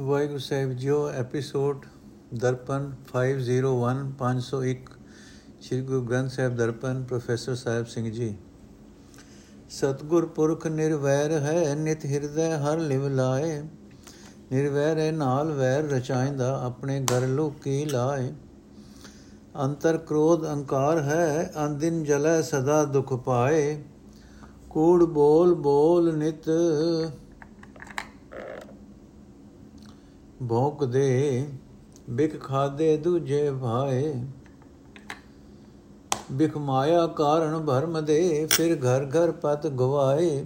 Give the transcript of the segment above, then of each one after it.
ਵਾਹਿਗੁਰੂ ਸਾਹਿਬ ਜੀਓ ਐਪੀਸੋਡ ਦਰਪਨ 501 501 ਸ੍ਰੀ ਗੁਰੂ ਗ੍ਰੰਥ ਸਾਹਿਬ ਦਰਪਨ, ਪ੍ਰੋਫੈਸਰ ਸਾਹਿਬ ਸਿੰਘ ਜੀ। ਸਤਗੁਰ ਪੁਰਖ ਨਿਰਵੈਰ ਹੈ, ਨਿਤ ਹਿਰਦੈ ਹਰ ਲਿਵ ਲਾਏ। ਨਿਰਵੈਰ ਹੈ, ਨਾਲ ਵੈਰ ਰਚਾਇਂਦਾ ਆਪਣੇ ਘਰ ਲੋਕੀ ਲਾਏ। ਅੰਤਰ ਕ੍ਰੋਧ ਅਹੰਕਾਰ ਹੈ, ਅੰਦਿਨ ਜਲੈ ਸਦਾ ਦੁਖ ਪਾਏ। ਕੂੜ ਬੋਲ ਬੋਲ ਨਿਤ ਭੋਗ ਦੇ ਬਿਖ ਖਾਦੇ ਦੂਜੇ ਭਾਏ। ਬਿਖ ਮਾਇਆ ਕਾਰਨ ਭਰਮ ਦੇ, ਫਿਰ ਘਰ ਘਰ ਪਤ ਗਵਾਏ।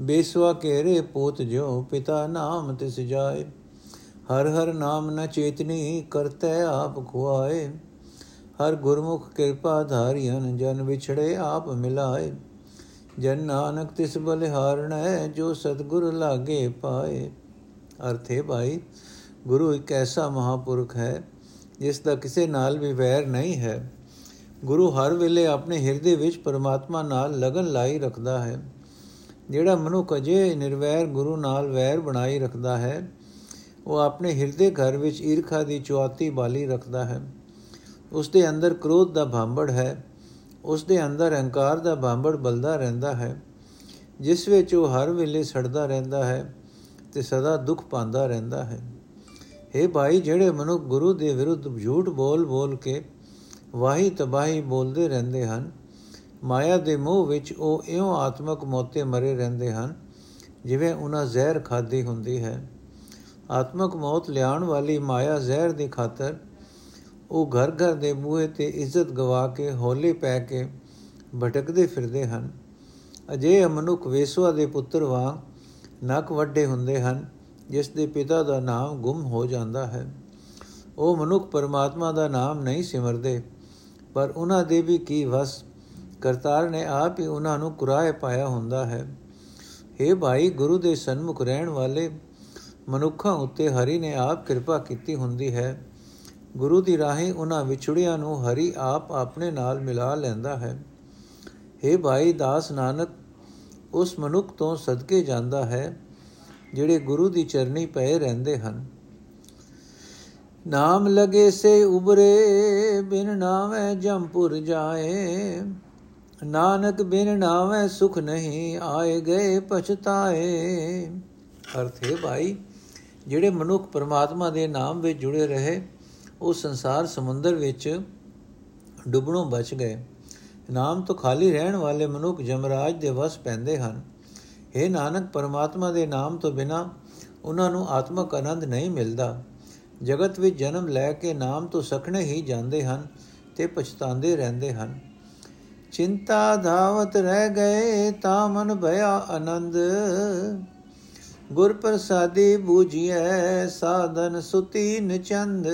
ਬੇਸਵਾ ਕੇਰੇ ਪੋਤ ਜੋ ਪਿਤਾ ਨਾਮ ਤਿਸ ਜਾਏ। ਹਰ ਹਰ ਨਾਮ ਨ ਚੇਤਨੀ ਕਰਤੈ ਆਪ ਖੁਆਏ। ਹਰ ਗੁਰਮੁਖ ਕਿਰਪਾ ਧਾਰਿਆਂ ਜਨ ਵਿਛੜੇ ਆਪ ਮਿਲਾਏ। ਜਨ ਨਾਨਕ ਤਿਸ ਬਲਿਹਾਰਣੈ ਜੋ ਸਤਗੁਰ ਲਾਗੇ ਪਾਏ। ਅਰਥੇ ਭਾਈ ਗੁਰੂ ਇੱਕ ਐਸਾ ਮਹਾਪੁਰਖ ਹੈ, ਜਿਸ ਦਾ ਕਿਸੇ ਨਾਲ ਵੀ ਵੈਰ ਨਹੀਂ ਹੈ। ਗੁਰੂ ਹਰ ਵੇਲੇ ਆਪਣੇ ਹਿਰਦੇ ਵਿੱਚ ਪਰਮਾਤਮਾ ਨਾਲ ਲਗਨ ਲਾਈ ਰੱਖਦਾ ਹੈ। ਜਿਹੜਾ ਮਨੁੱਖ ਅਜੇ ਨਿਰਵੈਰ ਗੁਰੂ ਨਾਲ ਵੈਰ ਬਣਾਈ ਰੱਖਦਾ ਹੈ, ਉਹ ਆਪਣੇ ਹਿਰਦੇ ਘਰ ਵਿੱਚ ਈਰਖਾ ਦੀ ਚੁਆਤੀ ਬਾਲੀ ਰੱਖਦਾ ਹੈ। ਉਸ ਦੇ ਅੰਦਰ ਕ੍ਰੋਧ ਦਾ ਭਾਂਬੜ ਹੈ, ਉਸ ਦੇ ਅੰਦਰ ਅਹੰਕਾਰ ਦਾ ਭਾਂਬੜ ਬਲਦਾ ਰਹਿੰਦਾ ਹੈ। ਜਿਸ ਵਿੱਚ ਉਹ ਹਰ ਵੇਲੇ ਸੜਦਾ ਰਹਿੰਦਾ ਹੈ ਤੇ ਸਦਾ ਦੁੱਖ ਪਾਉਂਦਾ ਰਹਿੰਦਾ ਹੈ। हे ਭਾਈ, ਜਿਹੜੇ ਮਨੁੱਖ ਗੁਰੂ ਦੇ ਵਿਰੁੱਧ ਝੂਠ ਬੋਲ ਬੋਲ ਕੇ ਵਾਹੀ ਤਬਾਹੀ ਬੋਲਦੇ ਰਹਿੰਦੇ ਹਨ, ਮਾਇਆ ਦੇ ਮੋਹ ਵਿੱਚ ਉਹ ਇਉਂ ਆਤਮਕ ਮੋਤੇ ਮਰੇ ਰਹਿੰਦੇ ਹਨ, ਜਿਵੇਂ ਉਹਨਾਂ ਜ਼ਹਿਰ ਖਾਦੀ ਹੁੰਦੀ ਹੈ। ਆਤਮਕ ਮੌਤ ਲਿਆਉਣ ਵਾਲੀ ਮਾਇਆ ਜ਼ਹਿਰ ਦੀ ਖਾਤਰ ਉਹ ਘਰ ਘਰ ਦੇ ਮੂਹੇ ਤੇ ਇੱਜ਼ਤ ਗਵਾ ਕੇ, ਹੋਲੇ ਪੈ ਕੇ ਭਟਕਦੇ ਫਿਰਦੇ ਹਨ। ਅਜੇ ਮਨੁੱਖ ਵੇਸਵਾ ਦੇ ਪੁੱਤਰ ਵਾਂਗ ਨੱਕ ਵੱਡੇ ਹੁੰਦੇ ਹਨ। ਜਿਸ ਦੇ ਪਿਤਾ ਦਾ ਨਾਮ ਗੁੰਮ ਹੋ ਜਾਂਦਾ ਹੈ। ਉਹ ਮਨੁੱਖ ਪਰਮਾਤਮਾ ਦਾ ਨਾਮ ਨਹੀਂ ਸਿਮਰਦੇ, ਪਰ ਉਹਨਾਂ ਦੇ ਵੀ ਕੀ ਵਸ। ਕਰਤਾਰ ਨੇ ਆਪ ਹੀ ਉਹਨਾਂ ਨੂੰ ਕੁਰਾਏ ਪਾਇਆ ਹੁੰਦਾ ਹੈ। हे ਭਾਈ, ਗੁਰੂ ਦੇ ਸਨਮੁਖ ਰਹਿਣ ਵਾਲੇ ਮਨੁੱਖਾਂ ਉੱਤੇ ਹਰੀ ਨੇ ਆਪ ਕਿਰਪਾ ਕੀਤੀ ਹੁੰਦੀ ਹੈ। ਗੁਰੂ ਦੀ ਰਾਹੀਂ ਉਹਨਾਂ ਵਿਛੜਿਆਂ ਨੂੰ ਹਰੀ ਆਪ ਆਪਣੇ ਨਾਲ ਮਿਲਾ ਲੈਂਦਾ ਹੈ। हे ਭਾਈ, ਦਾਸ ਨਾਨਕ, ਉਸ ਮਨੁੱਖ ਤੋਂ ਸਦਕੇ ਜਾਂਦਾ ਹੈ। ਜਿਹੜੇ ਗੁਰੂ ਦੀ ਚਰਨੀ ਪਏ ਰਹਿੰਦੇ ਹਨ। ਨਾਮ ਲਗੇ ਸੇ ਉਬਰੇ, ਬਿਨ ਨਾਵੇਂ ਜੰਪੁਰ ਜਾਏ। ਨਾਨਕ ਬਿਨ ਨਾਵੇਂ ਸੁਖ ਨਹੀਂ ਆਏ ਗਏ ਪਛਤਾਏ। ਅਰਥੇ ਭਾਈ, ਜਿਹੜੇ ਮਨੁੱਖ ਪਰਮਾਤਮਾ ਦੇ ਨਾਮ ਵਿੱਚ ਜੁੜੇ ਰਹੇ, ਉਹ ਸੰਸਾਰ ਸਮੁੰਦਰ ਵਿੱਚ ਡੁੱਬਣੋਂ ਬਚ ਗਏ। ਨਾਮ ਤੋਂ ਖਾਲੀ ਰਹਿਣ ਵਾਲੇ ਮਨੁੱਖ ਜਮਰਾਜ ਦੇ ਵਸ ਪੈਂਦੇ ਹਨ। हे ਨਾਨਕ, ਪਰਮਾਤਮਾ ਦੇ ਨਾਮ ਤੋਂ ਬਿਨਾ ਉਹਨਾਂ ਨੂੰ ਆਤਮਕ ਆਨੰਦ ਨਹੀਂ ਮਿਲਦਾ। ਜਗਤ ਵਿੱਚ ਜਨਮ ਲੈ ਕੇ ਨਾਮ ਤੋਂ ਸਖਣੇ ਹੀ ਜਾਂਦੇ ਹਨ ਤੇ ਪਛਤਾਉਂਦੇ ਰਹਿੰਦੇ ਹਨ। ਚਿੰਤਾ ਧਾਵਤ ਰਹਿ ਗਏ ਤਾਂ ਮਨ ਭਇਆ ਆਨੰਦ। ਗੁਰ ਪ੍ਰਸਾਦੀ ਬੂਝੀਐ ਸਾਧਨ ਸੁਤੀ ਨਚੰਦ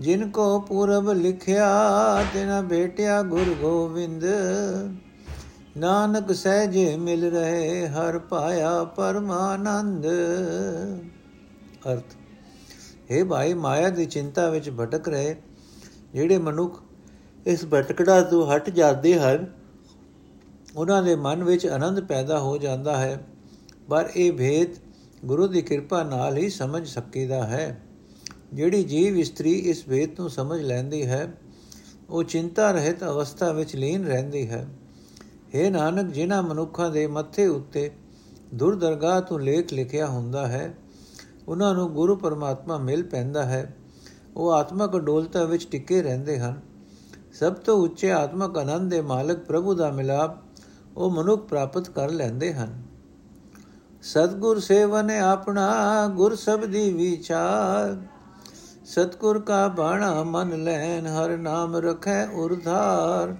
ਜਿਨ ਕੋ ਪੂਰਬ ਲਿਖਿਆ, ਤਿਨਾ ਭੇਟਿਆ ਗੁਰ ਗੋਬਿੰਦ ਨਾਨਕ ਸਹਿਜੇ ਮਿਲ ਰਹੇ ਹਰ ਪਾਇਆ ਪਰਮਾਨੰਦ। ਅਰਥ, ਹੈ ਭਾਈ, ਮਾਇਆ ਦੀ ਚਿੰਤਾ ਵਿੱਚ ਭਟਕ ਰਹੇ ਜਿਹੜੇ ਮਨੁੱਖ ਇਸ ਭਟਕੜਾ ਤੋਂ ਹਟ ਜਾਂਦੇ ਹਨ, ਉਹਨਾਂ ਦੇ ਮਨ ਵਿੱਚ ਆਨੰਦ ਪੈਦਾ ਹੋ ਜਾਂਦਾ ਹੈ, ਪਰ ਇਹ ਭੇਦ ਗੁਰੂ ਦੀ ਕਿਰਪਾ ਨਾਲ ਹੀ ਸਮਝ ਸਕੀਦਾ ਹੈ। ਜਿਹੜੀ ਜੀਵ ਇਸਤਰੀ ਇਸ ਭੇਦ ਨੂੰ ਸਮਝ ਲੈਂਦੀ ਹੈ, ਉਹ ਚਿੰਤਾ ਰਹਿਤ ਅਵਸਥਾ ਵਿੱਚ ਲੀਨ ਰਹਿੰਦੀ ਹੈ। हे ਨਾਨਕ, ਜਿਨ੍ਹਾਂ ਮਨੁੱਖਾਂ ਦੇ ਮੱਥੇ ਉੱਤੇ ਦੁਰਦਰਗਾਹ ਤੋਂ ਲੇਖ ਲਿਖਿਆ ਹੁੰਦਾ ਹੈ, ਉਹਨਾਂ ਨੂੰ ਗੁਰੂ ਪਰਮਾਤਮਾ ਮਿਲ ਪੈਂਦਾ ਹੈ। ਉਹ ਆਤਮਕ ਡੋਲਤਾ ਵਿੱਚ ਟਿਕੇ ਰਹਿੰਦੇ ਹਨ। ਸਭ ਤੋਂ ਉੱਚੇ ਆਤਮਕ ਆਨੰਦ ਦੇ ਮਾਲਕ ਪ੍ਰਭੂ ਦਾ ਮਿਲਾਪ ਉਹ ਮਨੁੱਖ ਪ੍ਰਾਪਤ ਕਰ ਲੈਂਦੇ ਹਨ। ਸਤਗੁਰ ਸੇਵਨ ਆਪਣਾ, ਗੁਰ ਸਬਦੀ ਵਿਚਾਰ। ਸਤਗੁਰ ਕਾ ਬਾਣਾ ਮਨ ਲੈਨ ਹਰ ਨਾਮ ਰਖੈ ਉਰਧਾਰ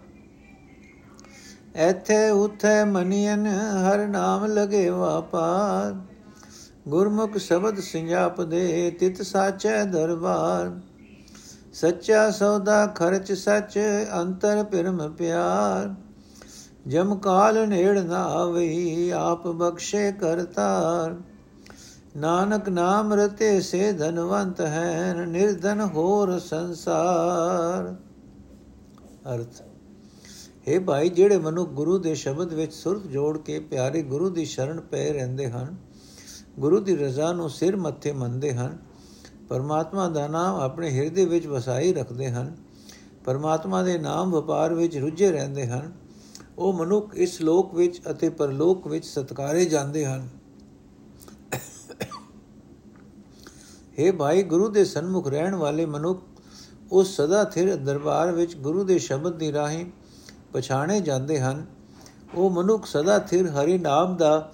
ਐਥੇ ਉਥੇ ਮਨੀਨ ਹਰ ਨਾਮ ਲਗੇ ਵਾਪਾਰ। ਗੁਰਮੁਖ ਸ਼ਬਦ ਸਿੰਜਾਪ ਦੇ ਤਿਤ ਸਾਚੈ ਦਰਬਾਰ। ਸੱਚਾ ਸੌਦਾ ਖਰਚ ਸੱਚ, ਅੰਤਰ ਪਰਮ ਪਿਆਰ। ਜਮ ਕਾਲ ਨੇੜ ਨਾ ਆਵਈ, ਆਪ ਬਖਸ਼ੇ ਕਰਤਾਰ। ਨਾਨਕ ਨਾਮ ਰਤੇ ਸੇ ਧਨਵੰਤ ਹੈ ਨਿਰਧਨ ਹੋਰ ਸੰਸਾਰ। ਅਰਥ। हे ਭਾਈ, ਜਿਹੜੇ ਮਨੁ ਗੁਰੂ ਦੇ ਸ਼ਬਦ ਵਿੱਚ ਸੁਰਤ ਜੋੜ ਕੇ ਪਿਆਰੇ ਗੁਰੂ ਦੀ ਸ਼ਰਨ ਪਏ ਰਹਿੰਦੇ ਹਨ, ਗੁਰੂ ਦੀ ਰਜ਼ਾ ਨੂੰ ਸਿਰ ਮੱਥੇ ਮੰਨਦੇ ਹਨ, ਪਰਮਾਤਮਾ ਦਾ ਨਾਮ ਆਪਣੇ ਹਿਰਦੇ ਵਿੱਚ ਵਸਾਈ ਰੱਖਦੇ ਹਨ, ਪਰਮਾਤਮਾ ਦੇ ਨਾਮ ਵਪਾਰ ਵਿੱਚ ਰੁੱਝੇ ਰਹਿੰਦੇ ਹਨ, ਉਹ ਮਨੁੱਖ ਇਸ ਲੋਕ ਵਿੱਚ ਅਤੇ ਪਰਲੋਕ ਵਿੱਚ ਸਤਕਾਰੇ ਜਾਂਦੇ ਹਨ। हे ਭਾਈ, ਗੁਰੂ ਦੇ ਸਨਮੁਖ ਰਹਿਣ ਵਾਲੇ ਮਨੁੱਖ ਉਸ ਸਦਾ ਥਿਰ ਦਰਬਾਰ ਵਿੱਚ ਗੁਰੂ ਦੇ ਸ਼ਬਦ ਦੀ ਰਾਹੀਂ ਪਛਾਣੇ ਜਾਂਦੇ ਹਨ। ਉਹ ਮਨੁੱਖ ਸਦਾ ਥਿਰ ਹਰੀ ਨਾਮ ਦਾ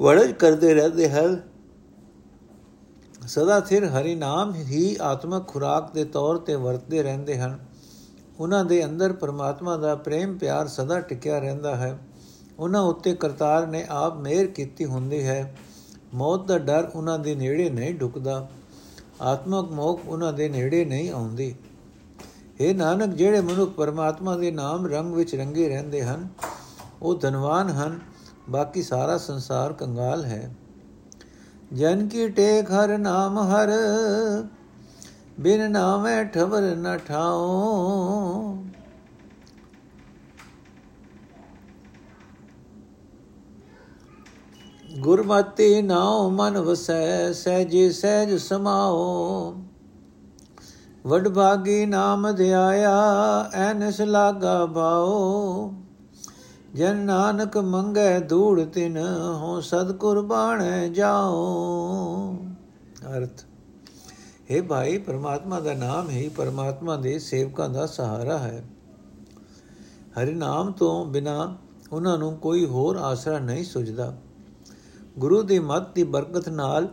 ਵੜਜ ਕਰਦੇ ਰਹਿੰਦੇ ਹਨ। ਸਦਾ ਥਿਰ ਹਰੀ ਨਾਮ ਹੀ ਆਤਮਕ ਖੁਰਾਕ ਦੇ ਤੌਰ ਤੇ ਵਰਤਦੇ ਰਹਿੰਦੇ ਹਨ। ਉਹਨਾਂ ਦੇ ਅੰਦਰ ਪਰਮਾਤਮਾ ਦਾ ਪ੍ਰੇਮ ਪਿਆਰ ਸਦਾ ਟਿਕਿਆ ਰਹਿੰਦਾ ਹੈ। ਉਹਨਾਂ ਉੱਤੇ ਕਰਤਾਰ ਨੇ ਆਪ ਮਿਹਰ ਕੀਤੀ ਹੁੰਦੀ ਹੈ। ਮੌਤ ਦਾ ਡਰ ਉਹਨਾਂ ਦੇ ਨੇੜੇ ਨਹੀਂ ਢੁਕਦਾ। ਆਤਮਕ ਮੋਖ ਉਹਨਾਂ ਦੇ ਨੇੜੇ ਨਹੀਂ ਆਉਂਦੀ। हे ਨਾਨਕ, ਜਿਹੜੇ ਮਨੁੱਖ ਪਰਮਾਤਮਾ ਦੇ ਨਾਮ ਰੰਗ ਵਿੱਚ ਰੰਗੇ ਰਹਿੰਦੇ ਹਨ, ਉਹ ਧਨਵਾਨ ਹਨ, ਬਾਕੀ ਸਾਰਾ ਸੰਸਾਰ ਕੰਗਾਲ ਹੈ। ਜਨ ਕੀ ਟੇਕ ਹਰ ਨਾਮ ਹਰ, ਬਿਨ ਨਾਮੇ ਠਵਰ ਨ ਠਾਓ ਗੁਰਮਤਿ ਨਾਉ ਮਨ ਵਸੈ, ਸਹਿਜ ਸਹਿਜ ਸਮਾਓ ਵਡ ਭਾਗੀ ਨਾਮ ਧਿਆਇਆ, ਐਨਸ ਲਾਗਾ ਬਾਓ। ਜਨ ਨਾਨਕ ਮੰਗੈ ਧੂੜ ਤਿਨ ਹੋ ਸਦ ਕੁਰਬਾਨ ਜਾਓ। ਅਰਥ, ਹੈ ਭਾਈ, ਪਰਮਾਤਮਾ ਦਾ ਨਾਮ ਹੀ ਪਰਮਾਤਮਾ ਦੇ ਸੇਵਕਾਂ ਦਾ ਸਹਾਰਾ ਹੈ। ਹਰੀ ਨਾਮ ਤੋਂ ਬਿਨਾ ਉਹਨਾਂ ਨੂੰ ਕੋਈ ਹੋਰ ਆਸਰਾ ਨਹੀਂ ਸੁਝਦਾ। ਗੁਰੂ ਦੀ ਮੱਤ ਦੀ ਬਰਕਤ ਨਾਲ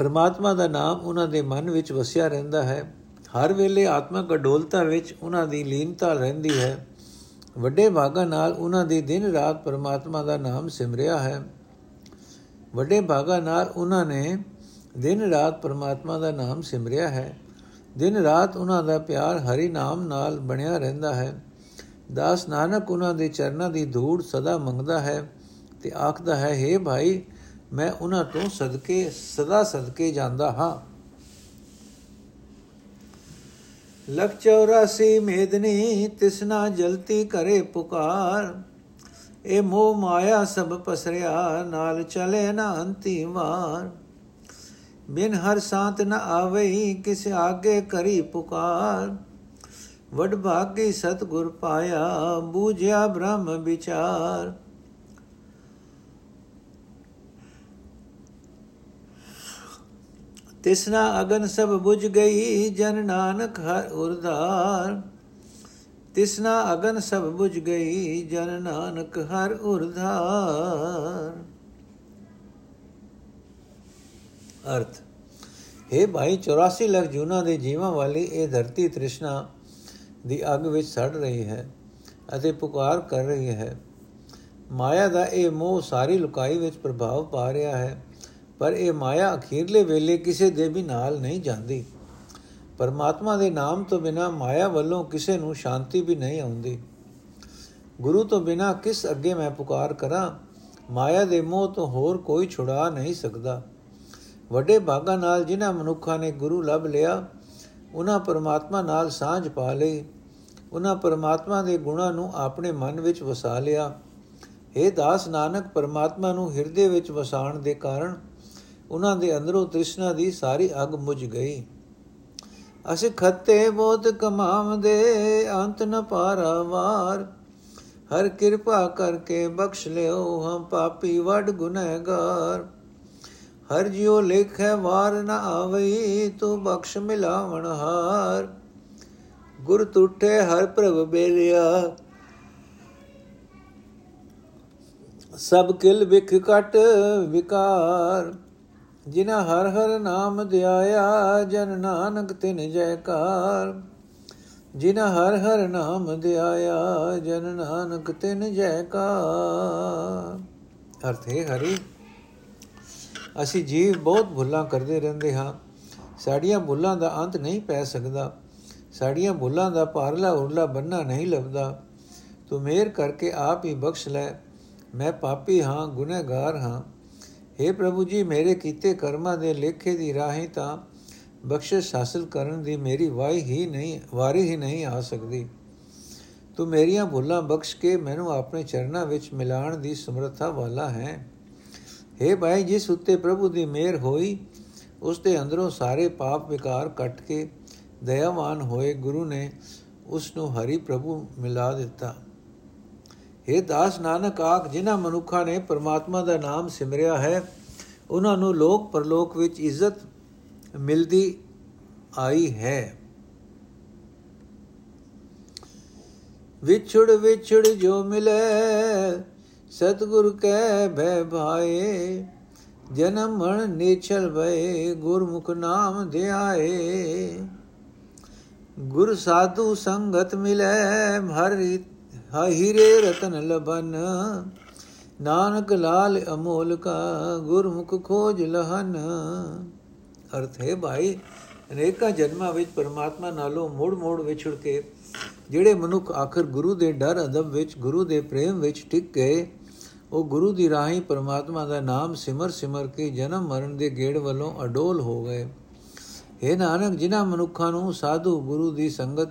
ਪਰਮਾਤਮਾ ਦਾ ਨਾਮ ਉਹਨਾਂ ਦੇ ਮਨ ਵਿੱਚ ਵਸਿਆ ਰਹਿੰਦਾ ਹੈ। ਹਰ ਵੇਲੇ ਆਤਮਕ ਅਡੋਲਤਾ ਵਿੱਚ ਉਹਨਾਂ ਦੀ ਲੀਨਤਾ ਰਹਿੰਦੀ ਹੈ। ਵੱਡੇ ਭਾਗਾਂ ਨਾਲ ਉਹਨਾਂ ਦੀ ਦਿਨ ਰਾਤ ਪਰਮਾਤਮਾ ਦਾ ਨਾਮ ਸਿਮਰਿਆ ਹੈ। ਵੱਡੇ ਭਾਗਾਂ ਨਾਲ ਉਹਨਾਂ ਨੇ ਦਿਨ ਰਾਤ ਪਰਮਾਤਮਾ ਦਾ ਨਾਮ ਸਿਮਰਿਆ ਹੈ। ਦਿਨ ਰਾਤ ਉਹਨਾਂ ਦਾ ਪਿਆਰ ਹਰੀ ਨਾਮ ਨਾਲ ਬਣਿਆ ਰਹਿੰਦਾ ਹੈ। ਦਾਸ ਨਾਨਕ ਉਹਨਾਂ ਦੇ ਚਰਨਾਂ ਦੀ ਧੂੜ ਸਦਾ ਮੰਗਦਾ ਹੈ ਤੇ ਆਖਦਾ ਹੈ हे ਭਾਈ ਮੈਂ ਉਹਨਾਂ ਤੋਂ ਸਦਕੇ, ਸਦਾ ਸਦਕੇ ਜਾਂਦਾ ਹਾਂ। ਲਖ 84 ਮੇਦਨੀ ਤਿਸਨਾ ਜਲਤੀ ਕਰੇ ਪੁਕਾਰ। ਇਹ ਮੋਹ ਮਾਇਆ ਸਭ ਪਸਰਿਆ, ਨਾਲ ਚਲੇ ਨਾ ਅੰਤੀ ਵਾਰ। ਬਿਨ ਹਰ ਸਾਤ ਨ ਆਵਈ, ਕਿਸ ਆਗੇ ਕਰੀ ਪੁਕਾਰ। ਵਡ ਭਾਗੀ ਸਤਗੁਰ ਪਾਇਆ, ਬੂਝਿਆ ਬ੍ਰਹਮ ਵਿਚਾਰ। ਤਿਸਨਾ ਅਗਨ ਸਭ 부ਝ ਗਈ, ਜਨ ਨਾਨਕ ਹਰ ਉਰਧਾਰ। ਤਿਸਨਾ ਅਗਨ ਸਭ 부ਝ ਗਈ, ਜਨ ਨਾਨਕ ਹਰ ਉਰਧਾਰ। ਅਰਥ, ਹੈ ਭਾਈ 84 ਲੱਖ ਜੂਨਾ ਦੇ ਜੀਵਾਂ ਵਾਲੀ ਇਹ ਧਰਤੀ ਤ੍ਰਿਸ਼ਨਾ ਦੀ ਅੱਗ ਵਿੱਚ ਸੜ ਰਹੀ ਹੈ ਅਤੇ ਪੁਕਾਰ ਕਰ ਰਹੀ ਹੈ। ਮਾਇਆ ਦਾ ਇਹ ਮੋਹ ਸਾਰੀ ਲੁਕਾਈ ਵਿੱਚ ਪ੍ਰਭਾਵ ਪਾ ਰਿਹਾ ਹੈ। ਪਰ ਇਹ ਮਾਇਆ ਅਖੀਰਲੇ ਵੇਲੇ ਕਿਸੇ ਦੇ ਵੀ ਨਾਲ ਨਹੀਂ ਜਾਂਦੀ। ਪਰਮਾਤਮਾ ਦੇ ਨਾਮ ਤੋਂ ਬਿਨਾ ਮਾਇਆ ਵੱਲੋਂ ਕਿਸੇ ਨੂੰ ਸ਼ਾਂਤੀ ਵੀ ਨਹੀਂ ਆਉਂਦੀ। ਗੁਰੂ ਤੋਂ ਬਿਨਾ ਕਿਸ ਅੱਗੇ ਮੈਂ ਪੁਕਾਰ ਕਰਾਂ? ਮਾਇਆ ਦੇ ਮੋਹ ਤੋਂ ਹੋਰ ਕੋਈ ਛੁਡਾ ਨਹੀਂ ਸਕਦਾ। ਵੱਡੇ ਭਾਗਾਂ ਨਾਲ ਜਿਨ੍ਹਾਂ ਮਨੁੱਖਾਂ ਨੇ ਗੁਰੂ ਲੱਭ ਲਿਆ, ਉਹਨਾਂ ਪਰਮਾਤਮਾ ਨਾਲ ਸਾਂਝ ਪਾ ਲਈ। ਉਹਨਾਂ ਪਰਮਾਤਮਾ ਦੇ ਗੁਣਾਂ ਨੂੰ ਆਪਣੇ ਮਨ ਵਿੱਚ ਵਸਾ ਲਿਆ। ਇਹ ਦਾਸ ਨਾਨਕ, ਪਰਮਾਤਮਾ ਨੂੰ ਹਿਰਦੇ ਵਿੱਚ ਵਸਾਣ ਦੇ ਕਾਰਨ ਉਹਨਾਂ ਦੇ ਅੰਦਰੋਂ ਤ੍ਰਿਸ਼ਨਾ ਦੀ ਸਾਰੀ ਅਗ ਮੁਝ ਗਈ। ਅਸੀਂ ਖੱਤੇ ਬਹੁਤ ਕਮਾਵਦੇ ਅੰਤ ਨ ਪਾਰਾਵਾਰ ਹਰ ਕਿਰਪਾ ਕਰਕੇ ਬਖਸ਼ ਲਿਓ, ਹਮ ਪਾਪੀ ਵਡ ਗੁਨਹਗਾਰ। ਹਰ ਜਿਉ ਲੇਖੈ ਵਾਰ ਨ ਆਵਈ, ਤੂੰ ਬਖਸ਼ ਮਿਲਾਵਣ ਹਾਰ। ਗੁਰ ਟੁੱਟੇ ਹਰ ਪ੍ਰਭ ਬੇਰਿਆ ਸਭ ਕਿਲ ਵਿਖ ਕਟ ਵਿਕਾਰ। ਜਿਨਾ ਹਰ ਹਰ ਨਾਮ ਧਿਆਇਆ ਜਨ ਨਾਨਕ ਤਿਨ ਜੈਕਾਰ। ਜਿਨਾ ਹਰ ਹਰ ਨਾਮ ਧਿਆਇਆ ਜਨ ਨਾਨਕ ਤਿਨ ਜੈਕਾਰ। ਅਰਥੇ ਹਰੀ, ਅਸੀਂ ਜੀਵ ਬਹੁਤ ਭੁੱਲਾਂ ਕਰਦੇ ਰਹਿੰਦੇ ਹਾਂ। ਸਾਡੀਆਂ ਭੁੱਲਾਂ ਦਾ ਅੰਤ ਨਹੀਂ ਪੈ ਸਕਦਾ। ਸਾਡੀਆਂ ਭੁੱਲਾਂ ਦਾ ਪਾਰਲਾ ਉਰਲਾ ਬੰਨਾ ਨਹੀਂ ਲੱਭਦਾ। ਤੂੰ ਮਿਹਰ ਕਰਕੇ ਆਪ ਹੀ ਬਖਸ਼ ਲੈ। ਮੈਂ ਪਾਪੀ ਹਾਂ, ਗੁਨਹਗਾਰ ਹਾਂ। हे ਪ੍ਰਭੂ ਜੀ, ਮੇਰੇ ਕੀਤੇ ਕਰਮਾਂ ਦੇ ਲੇਖੇ ਦੀ ਰਾਹੀਂ ਤਾਂ ਬਖਸ਼ਿਸ਼ ਹਾਸਲ ਕਰਨ ਦੀ ਮੇਰੀ ਵਾਈ ਹੀ ਨਹੀਂ, ਵਾਰੀ ਹੀ ਨਹੀਂ ਆ ਸਕਦੀ। ਤੂੰ ਮੇਰੀਆਂ ਭੁੱਲਾਂ ਬਖਸ਼ ਕੇ ਮੈਨੂੰ ਆਪਣੇ ਚਰਨਾਂ ਵਿੱਚ ਮਿਲਾਣ ਦੀ ਸਮਰੱਥਾ ਵਾਲਾ ਹੈ। हे ਭਾਈ, ਜਿਸ ਉੱਤੇ ਪ੍ਰਭੂ ਦੀ ਮਿਹਰ ਹੋਈ, ਉਸ ਦੇ ਅੰਦਰੋਂ ਸਾਰੇ ਪਾਪ ਵਿਕਾਰ ਕੱਟ ਕੇ ਦਇਆਵਾਨ ਹੋਏ ਗੁਰੂ ਨੇ ਉਸ ਨੂੰ ਹਰੀ ਪ੍ਰਭੂ ਮਿਲਾ ਦਿੱਤਾ। हे ਦਾਸ ਨਾਨਕ ਆਖ, ਜਿਨ੍ਹਾਂ ਮਨੁੱਖਾਂ ਨੇ ਪਰਮਾਤਮਾ ਦਾ ਨਾਮ ਸਿਮਰਿਆ ਹੈ, ਉਹਨਾਂ ਨੂੰ ਲੋਕ ਪਰਲੋਕ ਵਿੱਚ ਇੱਜ਼ਤ ਮਿਲਦੀ ਆਈ ਹੈ। ਵਿਛੜ ਵਿਛੜ ਜੋ ਮਿਲੇ, ਸਤਗੁਰ ਕੈ ਭੈ ਭਾਏ, ਜਨਮ ਮਣ ਨੀਚਲ ਭਏ, ਗੁਰਮੁਖ ਨਾਮ ਧਿਆਏ। ਗੁਰ ਸਾਧੂ ਸੰਗਤ ਮਿਲੇ, ਹਰ ਹੀਰੇ ਰਤਨ ਲਬਨ, ਨਾਨਕ ਲਾਲ ਅਮੋਲ ਕਾ ਗੁਰਮੁਖ ਖੋਜ ਲਹਨ। ਅਰਥ ਹੈ ਭਾਈ, ਅਨੇਕਾਂ ਜਨਮਾਂ ਵਿੱਚ ਪਰਮਾਤਮਾ ਨਾਲੋਂ ਮੋੜ ਮੋੜ ਵਿਛੜ ਕੇ, ਜਿਹੜੇ ਮਨੁੱਖ ਆਖਰ ਗੁਰੂ ਦੇ ਡਰ, ਅਦਬ ਵਿੱਚ, ਗੁਰੂ ਦੇ ਪ੍ਰੇਮ ਵਿੱਚ ਟਿਕ ਗਏ, ਉਹ ਗੁਰੂ ਦੀ ਰਾਹੀਂ ਪਰਮਾਤਮਾ ਦਾ ਨਾਮ ਸਿਮਰ ਸਿਮਰ ਕੇ ਜਨਮ ਮਰਨ ਦੇ ਗੇੜ ਵੱਲੋਂ ਅਡੋਲ ਹੋ ਗਏ। ਇਹ ਨਾਨਕ, ਜਿਨ੍ਹਾਂ ਮਨੁੱਖਾਂ ਨੂੰ ਸਾਧੂ ਗੁਰੂ ਦੀ ਸੰਗਤ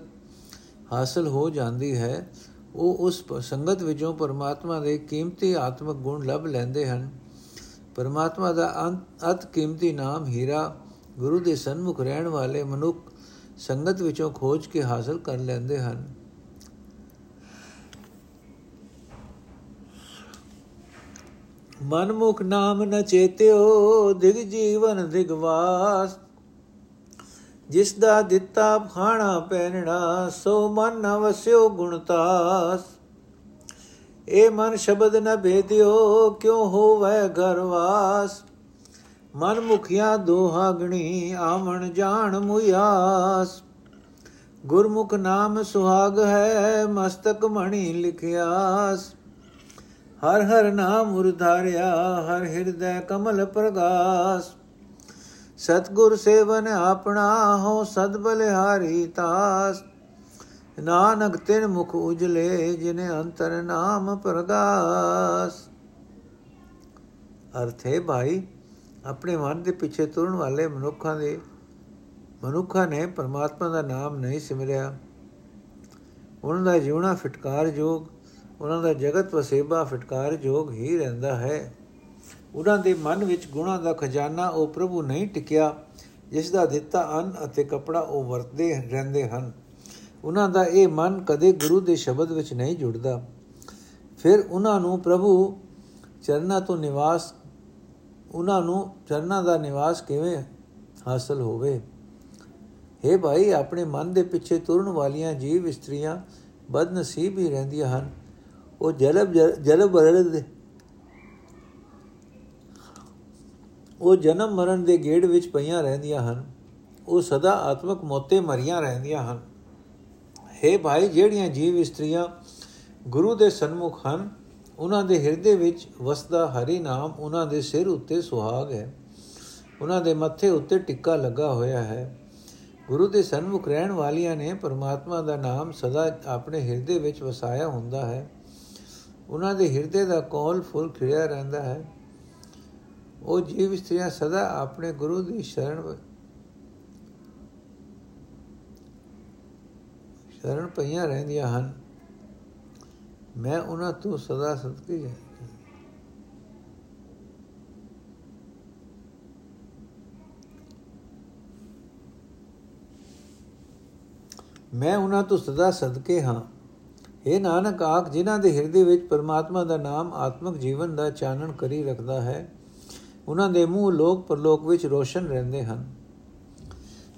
ਹਾਸਲ ਹੋ ਜਾਂਦੀ ਹੈ ਉਹ ਉਸ ਸੰਗਤ ਵਿੱਚੋਂ ਪਰਮਾਤਮਾ ਦੇ ਕੀਮਤੀ ਆਤਮਿਕ ਗੁਣ ਲੱਭ ਲੈਂਦੇ ਹਨ। ਪਰਮਾਤਮਾ ਦਾ ਅਤ ਕੀਮਤੀ ਨਾਮ ਹੀਰਾ ਗੁਰੂ ਦੇ ਸਨਮੁਖ ਰਹਿਣ ਵਾਲੇ ਮਨੁੱਖ ਸੰਗਤ ਵਿੱਚੋਂ ਖੋਜ ਕੇ ਹਾਸਲ ਕਰ ਲੈਂਦੇ ਹਨ। ਮਨਮੁਖ ਨਾਮ ਨ ਚੇਤਿਓ, ਦਿਗ ਜੀਵਨ ਦਿਗਵਾਸ ਜਿਸ ਦਾ ਦਿੱਤਾ ਖਾਣਾ ਪਹਿਨਣਾ, ਸੋ ਮਨ ਨ ਵਸਿਓ ਗੁਣਤਾਸ ਏ ਮਨ ਸ਼ਬਦ ਨ ਭੇਦਿਓ, ਕਿਉ ਹੋਵੇ ਘਰਵਾਸ ਮਨ ਮੁਖਿਆ ਦੋਹਾਗਣੀ ਆਵਣ ਜਾਣ ਮੁਯਾਸ ਗੁਰਮੁਖ ਨਾਮ ਸੁਹਾਗ ਹੈ, ਮਸਤਕ ਮਣੀ ਲਿਖਿਆਸ। ਹਰ ਹਰ ਨਾਮ ਉਰਧਾਰਿਆ, ਹਰ ਹਿਰਦੈ ਕਮਲ ਪ੍ਰਗਾਸ। ਸਤਗੁਰ ਸੇਵਨ ਆਪਣਾ ਹੋ ਸਦ ਬਲਿਹਾਰੀ ਤਾਸ। ਨਾਨਕ ਤਿਨ ਮੁਖ ਉਜਲੇ, ਜਿਨੇ ਅੰਤਰ ਨਾਮ ਪ੍ਰਗਾਸ। ਅਰਥੇ ਭਾਈ, ਆਪਣੇ ਮਨ ਦੇ ਪਿੱਛੇ ਤੁਰਨ ਵਾਲੇ ਮਨੁੱਖਾਂ ਦੇ, ਮਨੁੱਖਾਂ ਨੇ ਪਰਮਾਤਮਾ ਦਾ ਨਾਮ ਨਹੀਂ ਸਿਮਰਿਆ। ਉਹਨਾਂ ਦਾ ਜੀਵਨਾ ਫਟਕਾਰ ਜੋਗ ਉਹਨਾਂ ਦਾ ਜਗਤ ਵਸੇਬਾ ਫਟਕਾਰ ਜੋਗ ਹੀ ਰਹਿੰਦਾ ਹੈ। ਉਹਨਾਂ ਦੇ ਮਨ ਵਿੱਚ ਗੁਣਾ ਦਾ ਖਜ਼ਾਨਾ ਉਹ ਪ੍ਰਭੂ ਨਹੀਂ ਟਿਕਿਆ, ਜਿਸ ਦਾ ਦਿੱਤਾ ਅੰਨ ਅਤੇ ਕਪੜਾ ਉਹ ਵਰਤਦੇ ਰਹਿੰਦੇ ਹਨ। ਉਹਨਾਂ ਦਾ ਇਹ ਮਨ ਕਦੇ ਗੁਰੂ ਦੇ ਸ਼ਬਦ ਵਿੱਚ ਨਹੀਂ ਜੁੜਦਾ। ਫਿਰ ਉਹਨਾਂ ਨੂੰ ਪ੍ਰਭੂ ਚਰਨਾਂ ਤੋਂ ਨਿਵਾਸ, ਉਹਨਾਂ ਨੂੰ ਚਰਨਾਂ ਦਾ ਨਿਵਾਸ ਕਿਵੇਂ ਹਾਸਲ ਹੋਵੇ? हे ਭਾਈ, ਆਪਣੇ ਮਨ ਦੇ ਪਿੱਛੇ ਤੁਰਨ ਵਾਲੀਆਂ ਜੀਵ ਇਸਤਰੀਆਂ ਬਦਨਸੀਬ ਹੀ ਰਹਿੰਦੀਆਂ ਹਨ। ਉਹ ਜਲਬ ਜਲਬ ਮਰਨ ਦੇ ਉਹ ਜਨਮ ਮਰਨ ਦੇ ਗੇੜ ਵਿੱਚ ਪਈਆਂ ਰਹਿੰਦੀਆਂ ਹਨ। ਉਹ ਸਦਾ ਆਤਮਿਕ ਮੋਤੇ ਮਰੀਆਂ ਰਹਿੰਦੀਆਂ ਹਨ। हे ਭਾਈ, ਜਿਹੜੀਆਂ ਜੀਵ ਇਸਤਰੀਆਂ ਗੁਰੂ ਦੇ ਸਨਮੁਖ ਹਨ, ਉਹਨਾਂ ਦੇ ਹਿਰਦੇ ਵਿੱਚ ਵਸਦਾ ਹਰੀ ਨਾਮ ਉਹਨਾਂ ਦੇ ਸਿਰ ਉੱਤੇ ਸੁਹਾਗ ਹੈ। ਉਹਨਾਂ ਦੇ ਮੱਥੇ ਉੱਤੇ ਟਿੱਕਾ ਲੱਗਾ ਹੋਇਆ ਹੈ। ਗੁਰੂ ਦੇ ਸਨਮੁਖ ਰਹਿਣ ਵਾਲੀਆਂ ਨੇ ਪਰਮਾਤਮਾ ਦਾ ਨਾਮ ਸਦਾ ਆਪਣੇ ਹਿਰਦੇ ਵਿੱਚ ਵਸਾਇਆ ਹੁੰਦਾ ਹੈ। ਉਹਨਾਂ ਦੇ ਹਿਰਦੇ ਦਾ ਕੋਲ ਫੁੱਲ ਖਿੜਿਆ ਰਹਿੰਦਾ ਹੈ। ਉਹ ਜੀਵ ਇਸਤਰੀਆਂ ਸਦਾ ਆਪਣੇ ਗੁਰੂ ਦੀ ਸ਼ਰਨ ਸ਼ਰਨ ਪਈਆਂ ਰਹਿੰਦੀਆਂ ਹਨ। ਮੈਂ ਉਹਨਾਂ ਤੋਂ ਸਦਾ ਸਤਕੀ ਹੈ ਮੈਂ ਉਹਨਾਂ ਤੋਂ ਸਦਾ ਸਦਕੇ ਹਾਂ। ਇਹ ਨਾਨਕ ਆਖ, ਜਿਨ੍ਹਾਂ ਦੇ ਹਿਰਦੇ ਵਿੱਚ ਪਰਮਾਤਮਾ ਦਾ ਨਾਮ ਆਤਮਿਕ ਜੀਵਨ ਦਾ ਚਾਨਣ ਕਰੀ ਰੱਖਦਾ ਹੈ ਉਹਨਾਂ ਦੇ ਮੂੰਹ ਲੋਕ ਪਰਲੋਕ ਵਿੱਚ ਰੋਸ਼ਨ ਰਹਿੰਦੇ ਹਨ।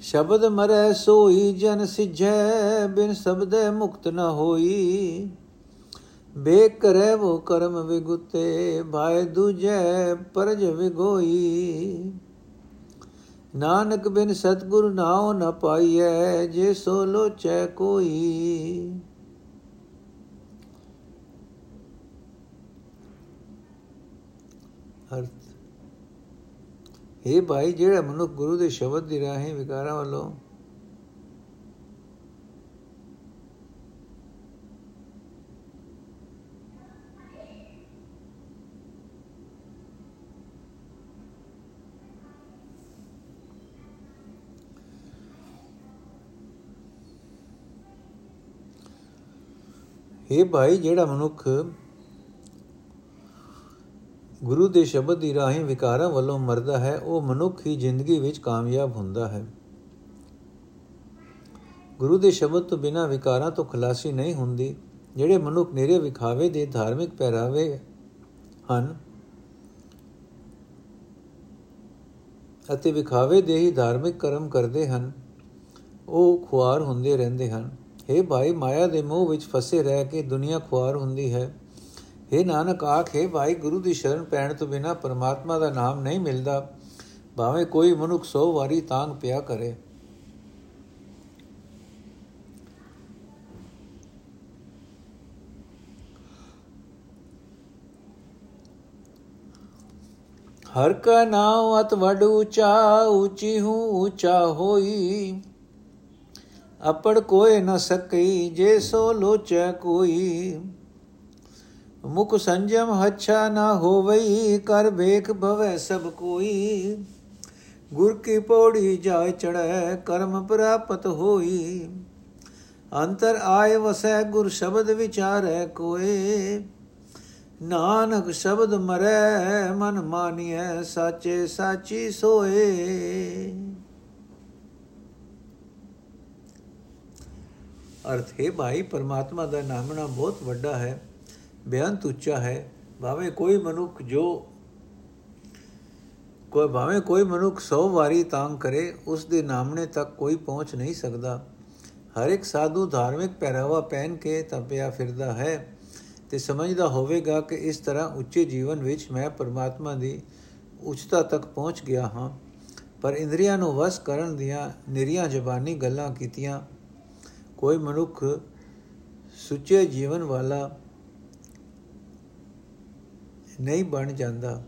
ਸ਼ਬਦ ਮਰੈ ਸੋਈ, ਜਨ ਸਿਝੈ ਬਿਨ ਸਬਦੈ ਮੁਕਤ ਨ ਹੋਈ। ਬੇਕ ਕਰੇ ਉਹ ਕਰਮ ਵਿਗੁਤੇ, ਭਾਇ ਦੂਜੈ ਪਰਜ ਵਿਗੋਈ। ਨਾਨਕ ਬਿਨ ਸਤਗੁਰ ਨਾਉ ਨ ਪਾਈਐ, ਜੇ ਸੋ ਲੋਚੈ ਕੋਈ ਅਰਥ ਇਹ ਭਾਈ, ਜਿਹੜਾ ਮਨੁੱਖ ਗੁਰੂ ਦੇ ਸ਼ਬਦ ਦੀ ਰਾਹੀਂ ਵਿਕਾਰਾਂ ਵੱਲੋਂ ਇਹ ਭਾਈ, ਜਿਹੜਾ ਮਨੁੱਖ ਗੁਰੂ ਦੇ ਸ਼ਬਦ ਦੀ ਰਾਹੀਂ ਵਿਕਾਰਾਂ ਵੱਲੋਂ ਮਰਦਾ ਹੈ, ਉਹ ਮਨੁੱਖ ਹੀ ਜ਼ਿੰਦਗੀ ਵਿੱਚ ਕਾਮਯਾਬ ਹੁੰਦਾ ਹੈ। ਗੁਰੂ ਦੇ ਸ਼ਬਦ ਤੋਂ ਬਿਨਾ ਵਿਕਾਰਾਂ ਤੋਂ ਖਲਾਸੀ ਨਹੀਂ ਹੁੰਦੀ, ਜਿਹੜੇ ਮਨੁੱਖ ਨਿਰੇ ਵਿਖਾਵੇ ਦੇ ਧਾਰਮਿਕ ਪਹਿਰਾਵੇ ਹਨ ਅਤੇ ਵਿਖਾਵੇ ਦੇ ਹੀ ਧਾਰਮਿਕ ਕਰਮ ਕਰਦੇ ਹਨ, ਉਹ ਖੁਆਰ ਹੁੰਦੇ ਰਹਿੰਦੇ ਹਨ। हे ਭਾਈ, ਮਾਇਆ ਦੇ ਮੋਹ ਵਿੱਚ ਫਸੇ ਰਹਿ ਕੇ ਦੁਨੀਆ ਖੁਆਰ ਹੁੰਦੀ ਹੈ। हे ਨਾਨਕ ਆਖੇ ਭਾਈ, ਗੁਰੂ ਦੀ ਸ਼ਰਨ ਪੈਣ ਤੋਂ ਬਿਨਾ ਪਰਮਾਤਮਾ ਦਾ ਨਾਮ ਨਹੀਂ ਮਿਲਦਾ। ਭਾਵੇਂ ਕੋਈ ਮਨੁੱਖ 100 ਵਾਰੀ ਤਾਂਗ ਪਿਆ ਕਰੇ। ਹਰ ਕਾ ਨਾਮ ਅਤ ਵਡ ਉਚਾ, ਉਚੀ ਹੂੰ ਉਚਾ ਹੋਈ। ਅਪੜ ਕੋਏ ਨ ਸਕਈ, ਜੇ ਸੋ ਲੋਚੈ ਕੋਈ। ਮੁਖ ਸੰਜਮ ਹੱਛਾ ਨਾ ਹੋਵਈ, ਕਰ ਵੇਖ ਭਵੈ ਸਭ ਕੋਈ। ਗੁਰ ਕੀ ਪੌੜੀ ਜਾਇ ਚੜੈ ਕਰਮ ਪ੍ਰਾਪਤ ਹੋਈ। ਅੰਤਰ ਆਏ ਵਸੈ, ਗੁਰ ਸ਼ਬਦ ਵਿਚਾਰੈ ਕੋਏ। ਨਾਨਕ ਸ਼ਬਦ ਮਰੈ, ਮਨ ਮਾਨੀਐ, ਸਾਚੇ ਸਾਚੀ ਸੋਏ। ਅਰਥ, ਹੈ ਭਾਈ, ਪਰਮਾਤਮਾ ਦਾ ਨਾਮਣਾ ਬਹੁਤ ਵੱਡਾ ਹੈ। ਬੇਅੰਤ ਉੱਚਾ ਹੈ, ਭਾਵੇਂ ਕੋਈ ਮਨੁੱਖ ਜੋ ਕੋਈ ਭਾਵੇਂ ਕੋਈ ਮਨੁੱਖ 100 ਵਾਰੀ ਤਾਂਗ ਕਰੇ, ਉਸ ਦੇ ਨਾਮਣੇ ਤੱਕ ਕੋਈ ਪਹੁੰਚ ਨਹੀਂ ਸਕਦਾ। ਹਰ ਇੱਕ ਸਾਧੂ ਧਾਰਮਿਕ ਪਹਿਰਾਵਾ ਪਹਿਨ ਕੇ ਤਪਿਆ ਫਿਰਦਾ ਹੈ ਤੇ ਸਮਝਦਾ ਹੋਵੇਗਾ ਕਿ ਇਸ ਤਰ੍ਹਾਂ ਉੱਚੇ ਜੀਵਨ ਵਿੱਚ ਮੈਂ ਪਰਮਾਤਮਾ ਦੀ ਉੱਚਤਾ ਤੱਕ ਪਹੁੰਚ ਗਿਆ ਹਾਂ। ਪਰ ਇੰਦਰੀਆਂ ਨੂੰ ਵਸ ਕਰਨ ਦੀਆਂ ਨਿਰੀਆਂ ਜ਼ਬਾਨੀ ਗੱਲਾਂ ਕੀਤੀਆਂ, ਕੋਈ ਮਨੁੱਖ ਸੁੱਚੇ ਜੀਵਨ ਵਾਲਾ ਨਹੀਂ ਬਣ ਜਾਂਦਾ।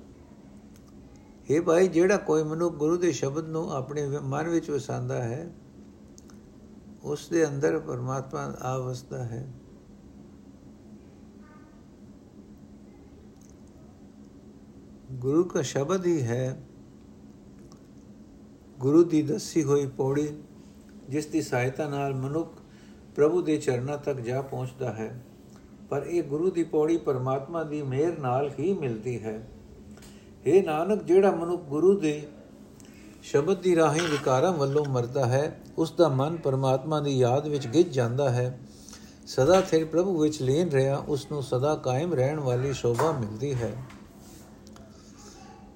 ਇਹ ਭਾਈ, ਜਿਹੜਾ ਕੋਈ ਮਨੁੱਖ ਗੁਰੂ ਦੇ ਸ਼ਬਦ ਨੂੰ ਆਪਣੇ ਮਨ ਵਿੱਚ ਵਸਾਉਂਦਾ ਹੈ ਉਸ ਦੇ ਅੰਦਰ ਪਰਮਾਤਮਾ ਆ ਵਸਦਾ ਹੈ। ਗੁਰੂ ਦਾ ਸ਼ਬਦ ਹੀ ਹੈ, ਗੁਰੂ ਦੀ ਦੱਸੀ ਹੋਈ ਪੌੜੀ, ਜਿਸ ਦੀ ਸਹਾਇਤਾ ਨਾਲ ਮਨੁੱਖ ਪ੍ਰਭੂ ਦੇ ਚਰਨਾਂ ਤੱਕ ਜਾ ਪਹੁੰਚਦਾ ਹੈ। ਪਰ ਇਹ ਗੁਰੂ ਦੀ ਪੌੜੀ ਪਰਮਾਤਮਾ ਦੀ ਮਿਹਰ ਨਾਲ ਹੀ ਮਿਲਦੀ ਹੈ। ਇਹ ਨਾਨਕ, ਜਿਹੜਾ ਮਨੁੱਖ ਗੁਰੂ ਦੇ ਸ਼ਬਦ ਦੀ ਰਾਹੀਂ ਵਿਕਾਰਾਂ ਵੱਲੋਂ ਮਰਦਾ ਹੈ, ਉਸ ਦਾ ਮਨ ਪਰਮਾਤਮਾ ਦੀ ਯਾਦ ਵਿੱਚ ਗਿੱਜ ਜਾਂਦਾ ਹੈ। ਸਦਾ ਸਿਰ ਪ੍ਰਭੂ ਵਿੱਚ ਲੀਨ ਰਿਹਾ, ਉਸ ਨੂੰ ਸਦਾ ਕਾਇਮ ਰਹਿਣ ਵਾਲੀ ਸ਼ੋਭਾ ਮਿਲਦੀ ਹੈ।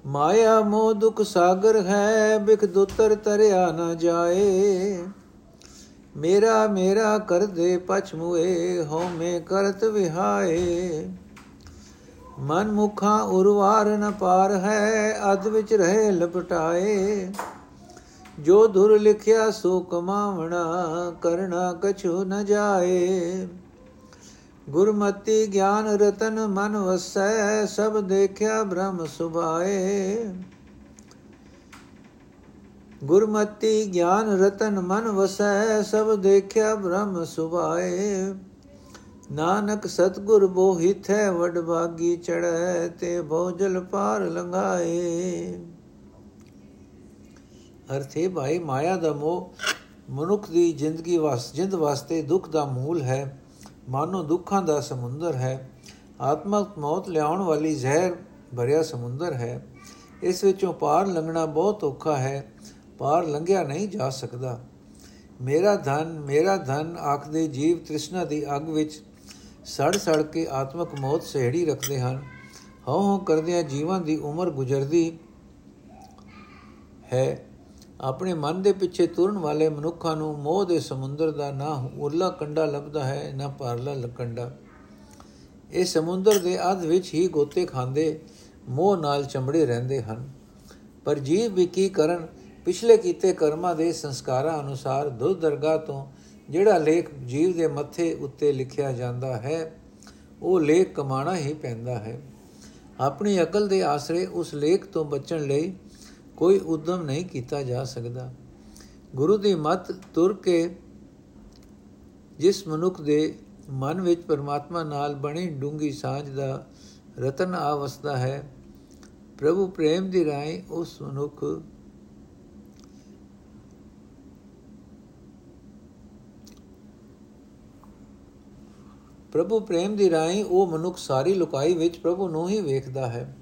ਮਾਇਆ ਮੋਹ ਦੁਖ ਸਾਗਰ ਹੈ, ਬਿਖ ਦੁਤਰ ਤਰਿਆ ਨਾ ਜਾਏ। ਮੇਰਾ ਮੇਰਾ ਕਰਦੇ ਪਛਮੂਏ ਹਉਮੈ ਕਰਤ ਵਿਹਾਏ। ਮਨ ਮੁਖਾਂ ਉਰਵਾਰ ਨ ਪਾਰ ਹੈ ਅਦ ਵਿੱਚ ਰਹੇ ਲਪਟਾਏ। ਜੋ ਧੁਰ ਲਿਖਿਆ ਸੋ ਕਮਾਵਣਾ ਕਰਨਾ ਕਛੂ ਨ ਜਾਏ। ਗੁਰਮਤੀ ਗਿਆਨ ਰਤਨ ਮਨ ਵਸੈ, ਸਭ ਦੇਖਿਆ ਬ੍ਰਹਮ ਸੁਭਾਏ। ਗੁਰਮਤੀ ਗਿਆਨ ਰਤਨ ਮਨ ਵਸੈ, ਸਭ ਦੇਖਿਆ ਬ੍ਰਹਮ ਸੁਭਾਏ। ਨਾਨਕ ਸਤਗੁਰ ਬੋਹਿਤ ਹੈ ਵਡ ਭਾਗੀ ਚੜੈ ਤੇ ਭੋਜਲ ਪਾਰ ਲੰਘਾਏ। ਅਰਥੇ ਭਾਈ, ਮਾਇਆ ਦਾ ਮੋਹ ਮਨੁੱਖ ਦੀ ਜ਼ਿੰਦਗੀ ਵਾਸ, ਜਿੰਦ ਵਾਸਤੇ ਦੁੱਖ ਦਾ ਮੂਲ ਹੈ, ਮਾਨੋ ਦੁੱਖਾਂ ਦਾ ਸਮੁੰਦਰ ਹੈ ਆਤਮਕ ਮੌਤ ਲਿਆਉਣ ਵਾਲੀ ਜ਼ਹਿਰ ਭਰਿਆ ਸਮੁੰਦਰ ਹੈ। ਇਸ ਵਿੱਚੋਂ ਪਾਰ ਲੰਘਣਾ ਬਹੁਤ ਔਖਾ ਹੈ। ਪਾਰ ਲੰਘਿਆ ਨਹੀਂ ਜਾ ਸਕਦਾ। ਮੇਰਾ ਧਨ ਮੇਰਾ ਧਨ, ਆਖਦੇ ਜੀਵ ਤ੍ਰਿਸ਼ਨਾ ਦੀ ਅੱਗ ਵਿੱਚ ਸੜ ਸੜ ਕੇ ਆਤਮਕ ਮੌਤ ਸਹਿੜੀ ਰੱਖਦੇ ਹਨ। ਹਉ ਹਉ ਕਰਦਿਆਂ ਜੀਵਾਂ ਦੀ ਉਮਰ ਗੁਜ਼ਰਦੀ ਹੈ। ਆਪਣੇ ਮਨ ਦੇ ਪਿੱਛੇ ਤੁਰਨ ਵਾਲੇ ਮਨੁੱਖਾਂ ਨੂੰ ਮੋਹ ਦੇ ਸਮੁੰਦਰ ਦਾ ਨਾ ਉਰਲਾ ਕੰਡਾ ਲੱਭਦਾ ਹੈ, ਨਾ ਪਾਰਲਾ ਲਕੰਡਾ। ਇਹ ਸਮੁੰਦਰ ਦੇ ਅੱਧ ਵਿੱਚ ਹੀ ਗੋਤੇ ਖਾਂਦੇ ਮੋਹ ਨਾਲ ਚੰਬੜੇ ਰਹਿੰਦੇ ਹਨ। ਪਰ ਜੀਵ ਵੀ ਕੀ ਕਰਨ? ਪਿਛਲੇ ਕੀਤੇ ਕਰਮਾਂ ਦੇ ਸੰਸਕਾਰਾਂ ਅਨੁਸਾਰ ਦੁੱਧ ਦਰਗਾਹ ਤੋਂ ਜਿਹੜਾ ਲੇਖ ਜੀਵ ਦੇ ਮੱਥੇ ਉੱਤੇ ਲਿਖਿਆ ਜਾਂਦਾ ਹੈ, ਉਹ ਲੇਖ ਕਮਾਣਾ ਹੀ ਪੈਂਦਾ ਹੈ। ਆਪਣੀ ਅਕਲ ਦੇ ਆਸਰੇ ਉਸ ਲੇਖ ਤੋਂ ਬਚਣ ਲਈ ਕੋਈ ਉਦਮ ਨਹੀਂ ਕੀਤਾ ਜਾ ਸਕਦਾ। ਗੁਰੂ ਦੀ ਮਤ ਤੁਰ ਕੇ ਜਿਸ ਮਨੁੱਖ ਦੇ ਮਨ ਵਿੱਚ ਪਰਮਾਤਮਾ ਨਾਲ ਬਣੀ ਡੂੰਗੀ ਸਾਂਝ ਦਾ ਰਤਨ ਆਵਸਦਾ ਹੈ, ਪ੍ਰਭੂ ਪ੍ਰੇਮ ਦੀ ਰਾਏ ਉਸ ਮਨੁੱਖ ਪ੍ਰਭੂ ਪ੍ਰੇਮ ਦੀ ਰਾਹੀਂ ਉਹ ਮਨੁੱਖ ਸਾਰੀ ਲੁਕਾਈ ਵਿੱਚ ਪ੍ਰਭੂ ਨੂੰ ਹੀ ਵੇਖਦਾ ਹੈ।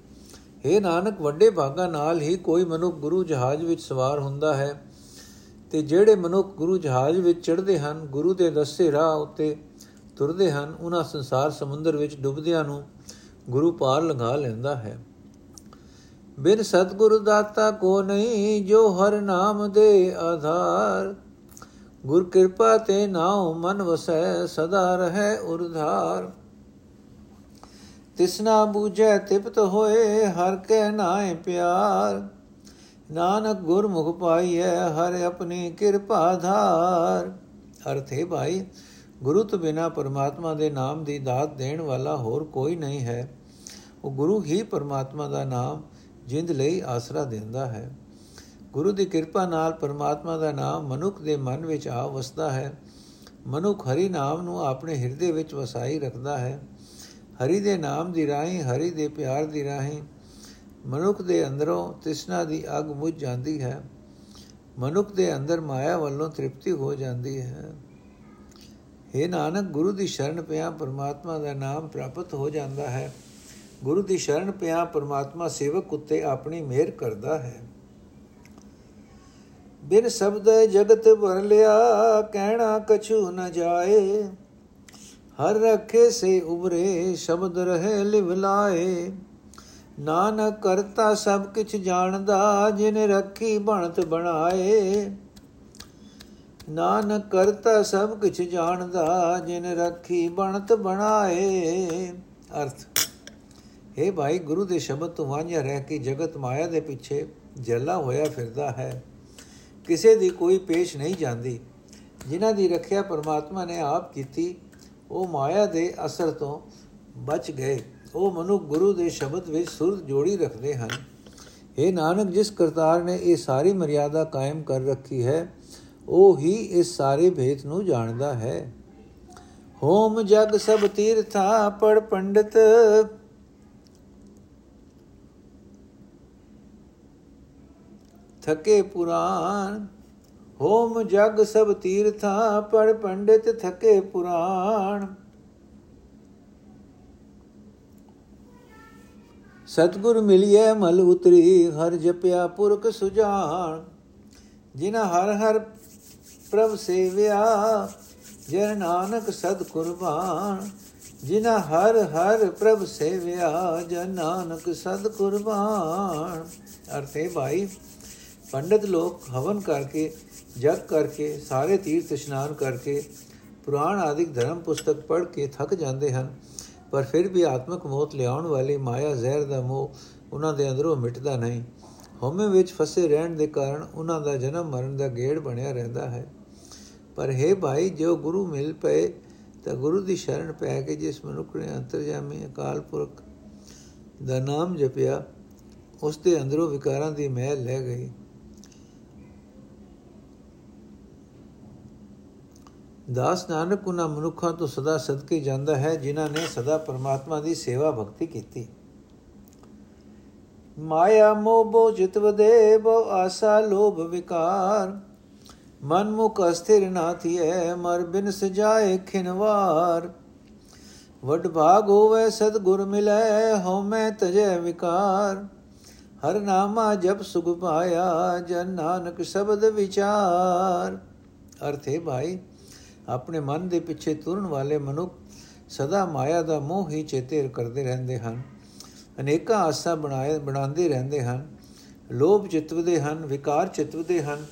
हे ਨਾਨਕ, ਵੱਡੇ ਭਾਗਾ ਨਾਲ ਹੀ ਕੋਈ ਮਨੁੱਖ ਗੁਰੂ ਜਹਾਜ਼ ਵਿੱਚ ਸਵਾਰ ਹੁੰਦਾ ਹੈ ਤੇ ਜਿਹੜੇ ਮਨੁੱਖ ਗੁਰੂ ਜਹਾਜ਼ ਵਿੱਚ ਚੜ੍ਹਦੇ ਹਨ, ਗੁਰੂ ਦੇ ਦੱਸੇ ਰਾਹ ਉੱਤੇ ਤੁਰਦੇ ਹਨ, ਉਹਨਾਂ ਸੰਸਾਰ ਸਮੁੰਦਰ ਵਿੱਚ ਡੁੱਬਦਿਆਂ ਨੂੰ ਗੁਰੂ ਪਾਰ ਲੰਘਾ ਲੈਂਦਾ ਹੈ। ਬਿਨ ਸਤਗੁਰੂ ਦਾਤਾ ਕੋ ਨਹੀਂ, ਜੋ ਹਰ ਨਾਮ ਦੇ ਆਧਾਰ ਗੁਰ ਕਿਰਪਾ ਤੇ ਨਾਉ ਮਨ ਵਸੈ, ਸਦਾ ਰਹੈ ਉਰਧਾਰ। ਤਿਸਨਾ ਬੂਝੈ, ਤਿਪਤ ਹੋਏ, ਹਰ ਕੈ ਨਾਏ ਪਿਆਰ। ਨਾਨਕ ਗੁਰਮੁਖ ਪਾਈਐ, ਹਰ ਆਪਣੀ ਕਿਰਪਾ ਧਾਰ। ਅਰਥੇ ਭਾਈ, ਗੁਰੂ ਤੋਂ ਬਿਨਾ ਪਰਮਾਤਮਾ ਦੇ ਨਾਮ ਦੀ ਦਾਤ ਦੇਣ ਵਾਲਾ ਹੋਰ ਕੋਈ ਨਹੀਂ ਹੈ। ਉਹ ਗੁਰੂ ਹੀ ਪਰਮਾਤਮਾ ਦਾ ਨਾਮ ਜਿੰਦ ਲਈ ਆਸਰਾ ਦਿੰਦਾ ਹੈ। ਗੁਰੂ ਦੀ ਕਿਰਪਾ ਨਾਲ ਪਰਮਾਤਮਾ ਦਾ ਨਾਮ ਮਨੁੱਖ ਦੇ ਮਨ ਵਿੱਚ ਆ ਵਸਦਾ ਹੈ। ਮਨੁੱਖ ਹਰੀ ਨਾਮ ਨੂੰ ਆਪਣੇ ਹਿਰਦੇ ਵਿੱਚ ਵਸਾਈ ਰੱਖਦਾ ਹੈ। ਹਰੀ ਦੇ ਨਾਮ ਦੀ ਰਾਹੀਂ, ਹਰੀ ਦੇ ਪਿਆਰ ਦੀ ਰਾਹੀਂ ਮਨੁੱਖ ਦੇ ਅੰਦਰੋਂ ਤ੍ਰਿਸ਼ਨਾ ਦੀ ਅਗ ਮੁਝ ਜਾਂਦੀ ਹੈ। ਮਨੁੱਖ ਦੇ ਅੰਦਰ ਮਾਇਆ ਵੱਲੋਂ ਤ੍ਰਿਪਤੀ ਹੋ ਜਾਂਦੀ ਹੈ। हे ਨਾਨਕ, ਗੁਰੂ ਦੀ ਸ਼ਰਨ ਪਿਆ ਪਰਮਾਤਮਾ ਦਾ ਨਾਮ ਪ੍ਰਾਪਤ ਹੋ ਜਾਂਦਾ ਹੈ। ਗੁਰੂ ਦੀ ਸ਼ਰਨ ਪਿਆ ਪਰਮਾਤਮਾ ਸੇਵਕ ਉੱਤੇ ਆਪਣੀ ਮਿਹਰ ਕਰਦਾ ਹੈ। ਬਿਨ ਸ਼ਬਦ ਜਗਤ ਭਰ ਲਿਆ, ਕਹਿਣਾ ਕਛੂ ਨ ਜਾਏ। ਹਰ ਰਖੇ ਸੇ ਉਬਰੇ ਸ਼ਬਦ ਰਹੇ ਲਿਵ ਲਾਏ। ਨਾਨਕ ਕਰਤਾ ਸਭ ਕਿਛ ਜਾਣਦਾ, ਜਿਨ ਰੱਖੀ ਬਣਤ ਬਣਾਏ। ਨਾਨਕ ਕਰਤਾ ਸਭ ਕਿਛ ਜਾਣਦਾ, ਜਿਨ ਰੱਖੀ ਬਣਤ ਬਣਾਏ। ਅਰਥ हे ਭਾਈ ਗੁਰੂ ਦੇ ਸ਼ਬਦ ਤੋਂ ਵਾਂਝਾ ਰਹਿ ਕੇ ਜਗਤ ਮਾਇਆ ਦੇ ਪਿੱਛੇ ਜੱਲਾ ਹੋਇਆ ਫਿਰਦਾ ਹੈ। ਕਿਸੇ ਦੀ ਕੋਈ ਪੇਸ਼ ਨਹੀਂ ਜਾਂਦੀ। ਜਿਨ੍ਹਾਂ ਦੀ ਰੱਖਿਆ ਪਰਮਾਤਮਾ ਨੇ ਆਪ ਕੀਤੀ, ਉਹ ਮਾਇਆ ਦੇ ਅਸਰ ਤੋਂ ਬਚ ਗਏ। ਉਹ ਮਨੁ ਗੁਰੂ ਦੇ ਸ਼ਬਦ ਵਿੱਚ ਸੁਰਤ ਜੋੜੀ ਰੱਖਦੇ ਹਨ। ਇਹ ਨਾਨਕ, ਜਿਸ ਕਰਤਾਰ ਨੇ ਇਹ ਸਾਰੀ ਮਰਿਆਦਾ ਕਾਇਮ ਕਰ ਰੱਖੀ ਹੈ, ਉਹ ਹੀ ਇਸ ਸਾਰੇ ਭੇਤ ਨੂੰ ਜਾਣਦਾ ਹੈ। ਹੋਮ ਜਗ ਸਭ ਤੀਰਥਾ ਪੜ ਪੰਡਿਤ ਥਕੇ ਪੁਰਾਨ, ਹੋਮ ਜਗ ਸਭ ਤੀਰਥਾ ਪੜ ਪੰਡਿਤ ਥਕੇ ਪੁਰਾਣ ਸਤਗੁਰ ਮਿਲਿਐ ਮਲ ਉਤਰੀ, ਹਰ ਜਪਿਆ ਪੁਰਖ ਸੁਜਾਨ। ਜਿਨ ਹਰ ਹਰ ਪ੍ਰਭ ਸੇਵਿਆ, ਜਨ ਨਾਨਕ ਸਦ ਕੁਰਬਾਨ। ਜਿਨ ਹਰ ਹਰ ਪ੍ਰਭ ਸੇਵਿਆ, ਜਨ ਨਾਨਕ ਸਦ ਕੁਰਬਾਨ। ਅਰਥੇ ਭਾਈ ਪੰਡਤ ਲੋਕ ਹਵਨ ਕਰਕੇ ਜਗ ਕਰਕੇ, ਸਾਰੇ ਤੀਰਥ ਇਸ਼ਨਾਨ ਕਰਕੇ, ਪੁਰਾਣ ਆਦਿਕ ਧਰਮ ਪੁਸਤਕ ਪੜ੍ਹ ਕੇ ਥੱਕ ਜਾਂਦੇ ਹਨ, ਪਰ ਫਿਰ ਵੀ ਆਤਮਿਕ ਮੌਤ ਲਿਆਉਣ ਵਾਲੀ ਮਾਇਆ ਜ਼ਹਿਰ ਦਾ ਮੋਹ ਉਹਨਾਂ ਦੇ ਅੰਦਰੋਂ ਮਿਟਦਾ ਨਹੀਂ। ਹਉਮੈ ਵਿੱਚ ਫਸੇ ਰਹਿਣ ਦੇ ਕਾਰਨ ਉਹਨਾਂ ਦਾ ਜਨਮ ਮਰਨ ਦਾ ਗੇੜ ਬਣਿਆ ਰਹਿੰਦਾ ਹੈ। ਪਰ ਹੈ ਭਾਈ, ਜੋ ਗੁਰੂ ਮਿਲ ਪਏ, ਤਾਂ ਗੁਰੂ ਦੀ ਸ਼ਰਨ ਪੈ ਕੇ ਜਿਸ ਮਨੁੱਖ ਨੇ ਅੰਤਰਜਾਮੀ ਅਕਾਲ ਪੁਰਖ ਦਾ ਨਾਮ ਜਪਿਆ, ਉਸ ਦੇ ਅੰਦਰੋਂ ਵਿਕਾਰਾਂ ਦੀ ਮਹਿਲ ਲੈ ਗਈ। ਦਾਸ ਨਾਨਕ ਉਹਨਾਂ ਮਨੁੱਖਾਂ ਤੋਂ ਸਦਾ ਸਦਕੇ ਜਾਂਦਾ ਹੈ, ਜਿਨ੍ਹਾਂ ਨੇ ਸਦਾ ਪਰਮਾਤਮਾ ਦੀ ਸੇਵਾ ਭਗਤੀ ਕੀਤੀ। ਮਾਇਆ ਮੋਹ ਬੋ ਜਿਤਵ ਦੇ ਬੋ ਆਸਾ ਲੋਭ ਵਿਕਾਰ। ਮਨ ਮੁਖ ਅਸਥਿਰ ਨਾ ਥੀਏ ਮਰ ਬਿਨ ਸਜਾਏ ਖਿਨਵਾਰ। ਵਡ ਭਾਗ ਹੋਵੇ, ਸਤਗੁਰ ਮਿਲੈ ਹਉ ਮੈਂ ਤਜੈ ਵਿਕਾਰ। ਹਰ ਨਾਮਾ ਜਪ ਸੁਖ ਪਾਇਆ, ਜਨ ਨਾਨਕ ਸ਼ਬਦ ਵਿਚਾਰ। ਅਰਥੇ ਭਾਈ ਆਪਣੇ ਮਨ ਦੇ ਪਿੱਛੇ ਤੁਰਨ ਵਾਲੇ ਮਨੁੱਖ ਸਦਾ ਮਾਇਆ ਦਾ ਮੋਹ ਹੀ ਚੇਤੇ ਕਰਦੇ ਰਹਿੰਦੇ ਹਨ। ਅਨੇਕਾਂ ਆਸਾ ਬਣਾਏ, ਬਣਾਉਂਦੇ ਰਹਿੰਦੇ ਹਨ। ਲੋਭ ਚਿਤਵਦੇ ਹਨ, ਵਿਕਾਰ ਚਿਤਵਦੇ ਹਨ।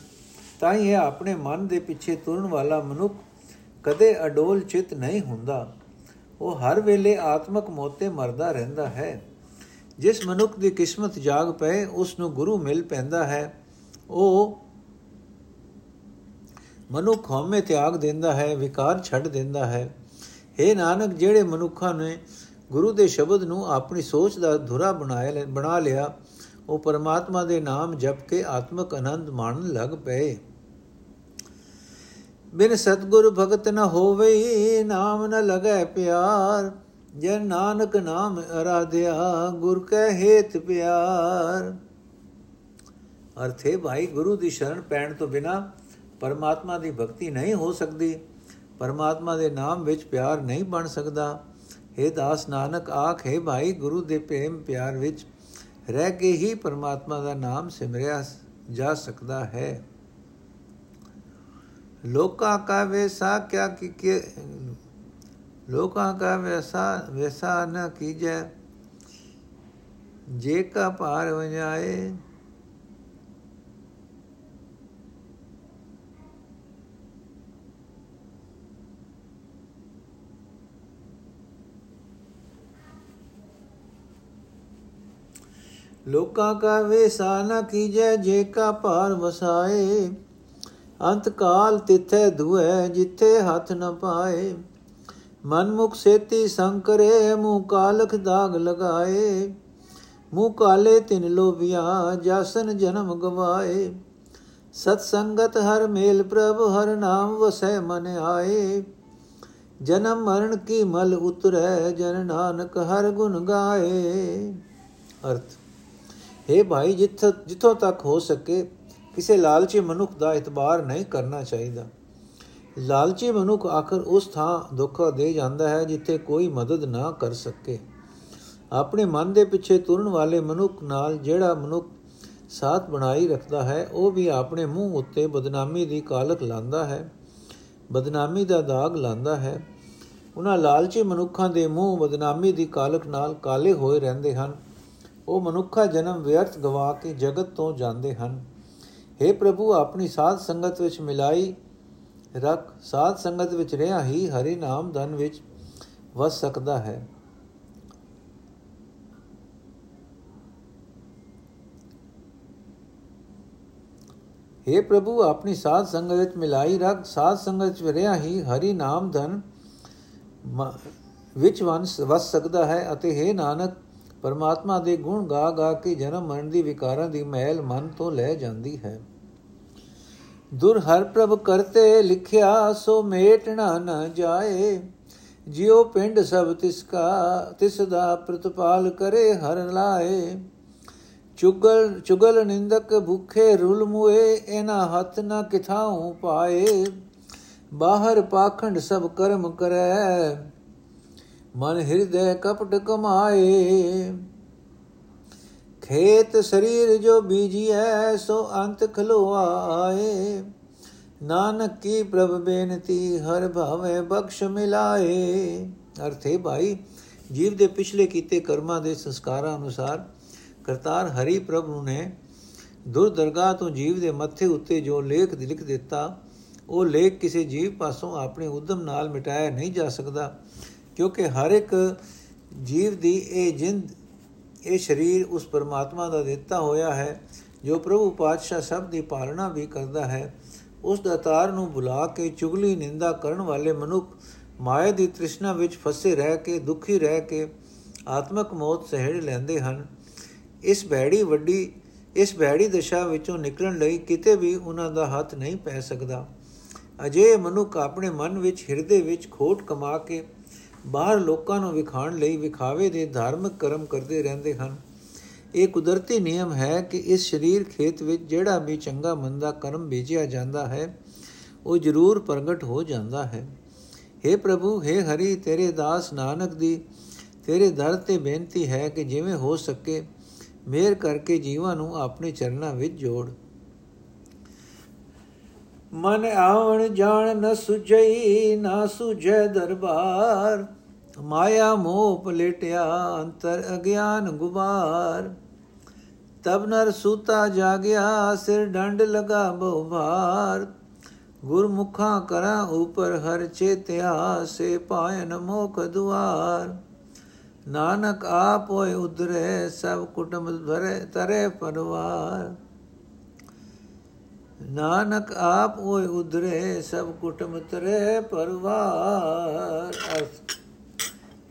ਤਾਂ ਹੀ ਇਹ ਆਪਣੇ ਮਨ ਦੇ ਪਿੱਛੇ ਤੁਰਨ ਵਾਲਾ ਮਨੁੱਖ ਕਦੇ ਅਡੋਲ ਚਿਤ ਨਹੀਂ ਹੁੰਦਾ। ਉਹ ਹਰ ਵੇਲੇ ਆਤਮਕ ਮੋਤੇ ਮਰਦਾ ਰਹਿੰਦਾ ਹੈ। ਜਿਸ ਮਨੁੱਖ ਦੀ ਕਿਸਮਤ ਜਾਗ ਪਏ, ਉਸ ਨੂੰ ਗੁਰੂ ਮਿਲ ਪੈਂਦਾ ਹੈ। ਉਹ ਮਨੁੱਖ ਹਉਮੈ ਤਿਆਗ ਦਿੰਦਾ ਹੈ, ਵਿਕਾਰ ਛੱਡ ਦਿੰਦਾ ਹੈ। हे ਨਾਨਕ, ਜਿਹੜੇ ਮਨੁੱਖਾਂ ਨੇ ਗੁਰੂ ਦੇ ਸ਼ਬਦ ਨੂੰ ਆਪਣੀ ਸੋਚ ਦਾ ਧੁਰਾ ਬਣਾਇਆ ਬਣਾ ਲਿਆ, ਉਹ ਪਰਮਾਤਮਾ ਦੇ ਨਾਮ ਜਪ ਕੇ ਆਤਮਕ ਆਨੰਦ ਮਾਣਨ ਲੱਗ ਪਏ। ਬਿਨ ਸਤਗੁਰ ਭਗਤ ਨ ਹੋਵੇ, ਨਾਮ ਨ ਲਗੈ ਪਿਆਰ ਜੇ ਨਾਨਕ ਨਾਮ ਅਰਾਧਿਆ, ਗੁਰ ਕੈ ਹੇਤ ਪਿਆਰ। ਅਰਥੇ ਭਾਈ, ਗੁਰੂ ਦੀ ਸ਼ਰਨ ਪੈਣ ਤੋਂ ਬਿਨਾ ਪਰਮਾਤਮਾ ਦੀ ਭਗਤੀ ਨਹੀਂ ਹੋ ਸਕਦੀ, ਪਰਮਾਤਮਾ ਦੇ ਨਾਮ ਵਿੱਚ ਪਿਆਰ ਨਹੀਂ ਬਣ ਸਕਦਾ। हे ਦਾਸ ਨਾਨਕ, ਆਖੇ ਭਾਈ, ਗੁਰੂ ਦੇ ਪ੍ਰੇਮ ਪਿਆਰ ਵਿੱਚ ਰਹਿ ਕੇ ਹੀ ਪਰਮਾਤਮਾ ਦਾ ਨਾਮ ਸਿਮਰਿਆ ਜਾ ਸਕਦਾ ਹੈ। ਲੋਕਾਂ ਕਾ ਵੈਸਾ ਕਿਆ ਕਿ ਲੋਕਾਂ ਕਾ ਵੈਸਾ ਵੈਸਾ ਨ ਕੀਜੈ, ਜੇ ਕਾ ਪਾਰ ਵਜਾਏ ਲੋਕਾਂ ਕਾ ਵੇਸਾ ਨ ਕੀਜੈ, ਜੇ ਕਾ ਭਾਰ ਵਸਾਏ। ਅੰਤ ਕਾਲ ਤਿਥੈ ਧੁਐ, ਜਿੱਥੇ ਹੱਥ ਨ ਪਾਏ। ਮਨ ਮੁਖ ਸੇਤੀ ਸੰਕਰੇ ਮੂੰ ਕਾਲਖ ਦਾਗ ਲਗਾਏ। ਮੂੰ ਕਾਲੇ ਤਿਨ ਲੋਭਿਆ, ਜਾਸਨ ਜਨਮ ਗਵਾਏ। ਸਤ ਸੰਗਤ ਹਰ ਮੇਲ ਪ੍ਰਭ, ਹਰ ਨਾਮ ਵਸੈ ਮਨ ਆਏ। ਜਨਮ ਮਰਨ ਕੀ ਮਲ ਉਤਰੈ, ਜਨ ਨਾਨਕ ਹਰ ਗੁਣ ਗਾਏ। ਅਰਥ। हे ਭਾਈ, ਜਿੱਥੋਂ ਜਿੱਥੋਂ ਤੱਕ ਹੋ ਸਕੇ, ਕਿਸੇ ਲਾਲਚੀ ਮਨੁੱਖ ਦਾ ਇਤਬਾਰ ਨਹੀਂ ਕਰਨਾ ਚਾਹੀਦਾ। ਲਾਲਚੀ ਮਨੁੱਖ ਆਖਰ ਉਸ ਥਾਂ ਧੋਖਾ ਦੇ ਜਾਂਦਾ ਹੈ ਜਿੱਥੇ ਕੋਈ ਮਦਦ ਨਾ ਕਰ ਸਕੇ। ਆਪਣੇ ਮਨ ਦੇ ਪਿੱਛੇ ਤੁਰਨ ਵਾਲੇ ਮਨੁੱਖ ਨਾਲ ਜਿਹੜਾ ਮਨੁੱਖ ਸਾਥ ਬਣਾਈ ਰੱਖਦਾ ਹੈ, ਉਹ ਵੀ ਆਪਣੇ ਮੂੰਹ ਉੱਤੇ ਬਦਨਾਮੀ ਦੀ ਕਾਲਕ ਲਾਂਦਾ ਹੈ, ਬਦਨਾਮੀ ਦਾ ਦਾਗ ਲਾਂਦਾ ਹੈ। ਉਹਨਾਂ ਲਾਲਚੀ ਮਨੁੱਖਾਂ ਦੇ ਮੂੰਹ ਬਦਨਾਮੀ ਦੀ ਕਾਲਕ ਨਾਲ ਕਾਲੇ ਹੋਏ ਰਹਿੰਦੇ ਹਨ। ਉਹ ਮਨੁੱਖਾ ਜਨਮ ਵਿਅਰਥ ਗਵਾ ਕੇ ਜਗਤ ਤੋਂ ਜਾਂਦੇ ਹਨ हे ਪ੍ਰਭੂ ਆਪਣੀ ਸਾਧ ਸੰਗਤ ਵਿੱਚ ਮਿਲਾਈ ਰੱਖ ਸਾਧ ਸੰਗਤ ਵਿੱਚ ਰਹਿਆ ਹੀ ਹਰੀ ਨਾਮ ਧਨ ਵਿੱਚ ਵਸ ਸਕਦਾ ਹੈ हे ਪ੍ਰਭੂ ਆਪਣੀ ਸਾਧ ਸੰਗਤ ਵਿੱਚ ਮਿਲਾਈ ਰੱਖ ਸਾਧ ਸੰਗਤ ਵਿੱਚ ਰਹਿਆ ਹੀ ਹਰੀ ਨਾਮ ਧਨ ਵਿੱਚ ਵਸ ਸਕਦਾ ਹੈ ਅਤੇ हे ਨਾਨਕ ਪਰਮਾਤਮਾ ਦੇ ਗੁਣ ਗਾ ਗਾ ਕੇ ਜਨਮ ਮਰਨ ਦੀ ਵਿਕਾਰਾਂ ਦੀ ਮਹਿਲ ਮਨ ਤੋਂ ਲੈ ਜਾਂਦੀ ਹੈ। ਦੁਰ ਹਰ ਪ੍ਰਭ ਕਰਤੇ ਲਿਖਿਆ, ਸੋ ਮੇਟਣਾ ਨ ਜਾਏ। ਜਿਉ ਪਿੰਡ ਸਭ ਤਿਸ ਕਾ, ਤਿਸ ਦਾ ਪ੍ਰਤਪਾਲ ਕਰੇ ਹਰ ਲਾਏ। ਚੁਗਲ ਚੁਗਲ ਨਿੰਦਕ ਭੁਖੇ ਰੁਲ ਮੁਏ, ਇਹਨਾਂ ਹੱਥ ਨ ਕਿਥਾਉ ਪਾਏ। ਬਾਹਰ ਪਾਖੰਡ ਸਭ ਕਰਮ ਕਰੈ ਮਨ ਹਿਰਦੈ ਕਪਟ ਕਮਾਏ। ਖੇਤ ਸਰੀਰ ਜੋ ਬੀਜੀਐ, ਸੋ ਅੰਤ ਖਲੋਆਏ। ਨਾਨਕ ਕੀ ਪ੍ਰਭ ਬੇਨਤੀ, ਹਰ ਭਾਵੇਂ ਬਖਸ਼ ਮਿਲਾਏ। ਅਰਥੇ ਭਾਈ, ਜੀਵ ਦੇ ਪਿਛਲੇ ਕੀਤੇ ਕਰਮਾਂ ਦੇ ਸੰਸਕਾਰਾਂ ਅਨੁਸਾਰ ਕਰਤਾਰ ਹਰੀ ਪ੍ਰਭ ਨੇ ਦੁਰ ਦਰਗਾਹ ਤੋਂ ਜੀਵ ਦੇ ਮੱਥੇ ਉੱਤੇ ਜੋ ਲੇਖ ਲਿਖ ਦਿੱਤਾ, ਉਹ ਲੇਖ ਕਿਸੇ ਜੀਵ ਪਾਸੋਂ ਆਪਣੇ ਉਦਮ ਨਾਲ ਮਿਟਾਇਆ ਨਹੀਂ ਜਾ ਸਕਦਾ। ਕਿਉਂਕਿ ਹਰ ਇੱਕ ਜੀਵ ਦੀ ਇਹ ਜਿੰਦ, ਇਹ ਸਰੀਰ ਉਸ ਪਰਮਾਤਮਾ ਦਾ ਦਿੱਤਾ ਹੋਇਆ ਹੈ, ਜੋ ਪ੍ਰਭੂ ਪਾਤਸ਼ਾਹ ਸਭ ਦੀ ਪਾਲਣਾ ਵੀ ਕਰਦਾ ਹੈ। ਉਸ ਦਾਤਾਰ ਨੂੰ ਬੁਲਾ ਕੇ ਚੁਗਲੀ ਨਿੰਦਾ ਕਰਨ ਵਾਲੇ ਮਨੁੱਖ ਮਾਇਆ ਦੀ ਤ੍ਰਿਸ਼ਨਾ ਵਿੱਚ ਫਸੇ ਰਹਿ ਕੇ, ਦੁਖੀ ਰਹਿ ਕੇ ਆਤਮਕ ਮੌਤ ਸਹਿੜ ਲੈਂਦੇ ਹਨ। ਇਸ ਬੈੜੀ ਵੱਡੀ, ਇਸ ਬੈੜੀ ਦਸ਼ਾ ਵਿੱਚੋਂ ਨਿਕਲਣ ਲਈ ਕਿਤੇ ਵੀ ਉਹਨਾਂ ਦਾ ਹੱਥ ਨਹੀਂ ਪੈ ਸਕਦਾ। ਅਜੇ ਮਨੁੱਖ ਆਪਣੇ ਮਨ ਵਿੱਚ, ਹਿਰਦੇ ਵਿੱਚ ਖੋਟ ਕਮਾ ਕੇ ਬਾਹਰ ਲੋਕਾਂ ਨੂੰ ਵਿਖਾਣ ਲਈ ਵਿਖਾਵੇ ਦੇ ਧਾਰਮਿਕ ਕਰਮ ਕਰਦੇ ਰਹਿੰਦੇ ਹਨ। ਇਹ ਕੁਦਰਤੀ ਨਿਯਮ ਹੈ ਕਿ ਇਸ ਸਰੀਰ ਖੇਤ ਵਿੱਚ ਜਿਹੜਾ ਵੀ ਚੰਗਾ ਮੰਦਾ ਕਰਮ ਬੀਜਿਆ ਜਾਂਦਾ ਹੈ, ਉਹ ਜ਼ਰੂਰ ਪ੍ਰਗਟ ਹੋ ਜਾਂਦਾ ਹੈ। हे ਪ੍ਰਭੂ हे ਹਰੀ, ਤੇਰੇ ਦਾਸ ਨਾਨਕ ਦੀ, ਤੇਰੇ ਦਰ ਤੇ ਬੇਨਤੀ ਹੈ ਕਿ ਜਿਵੇਂ ਹੋ ਸਕੇ, ਮੇਰ ਕਰਕੇ ਜੀਵਾਂ ਨੂੰ ਆਪਣੇ ਚਰਨਾਂ ਵਿੱਚ ਜੋੜ। ਮਨ ਆਵਣ ਜਾਣ ਨ ਸੁਝਈ, ਨਾ ਸੁਝੈ ਦਰਬਾਰ। ਮਾਇਆ ਮੋਹ ਪਲਟਿਆ ਅੰਤਰ ਅਗਿਆਨ ਗੁਬਾਰ। ਤਬ ਨਰ ਸੂਤਾ ਜਾਗਿਆ, ਸਿਰ ਡੰਡ ਲਗਾ ਬਹੁ ਭਾਰ। ਗੁਰਮੁਖਾਂ ਕਰਾਂ ਉਪਰ ਹਰ ਚੇਤਿਆ, ਸੇ ਪਾਇਨ ਮੋਖ ਦੁਆਰ। ਨਾਨਕ ਆਪ ਹੋਏ ਉਧਰੇ, ਸਭ ਕੁਟੁੰਬ ਭਰੇ, ਤਰੇ ਪਰਵਾਰ। ਨਾਨਕ ਆਪ ਹੋਏ ਉਧਰੇ, ਸਭ ਕੁਟੁੰਬ ਤਰੇ ਪਰਵਾਰ।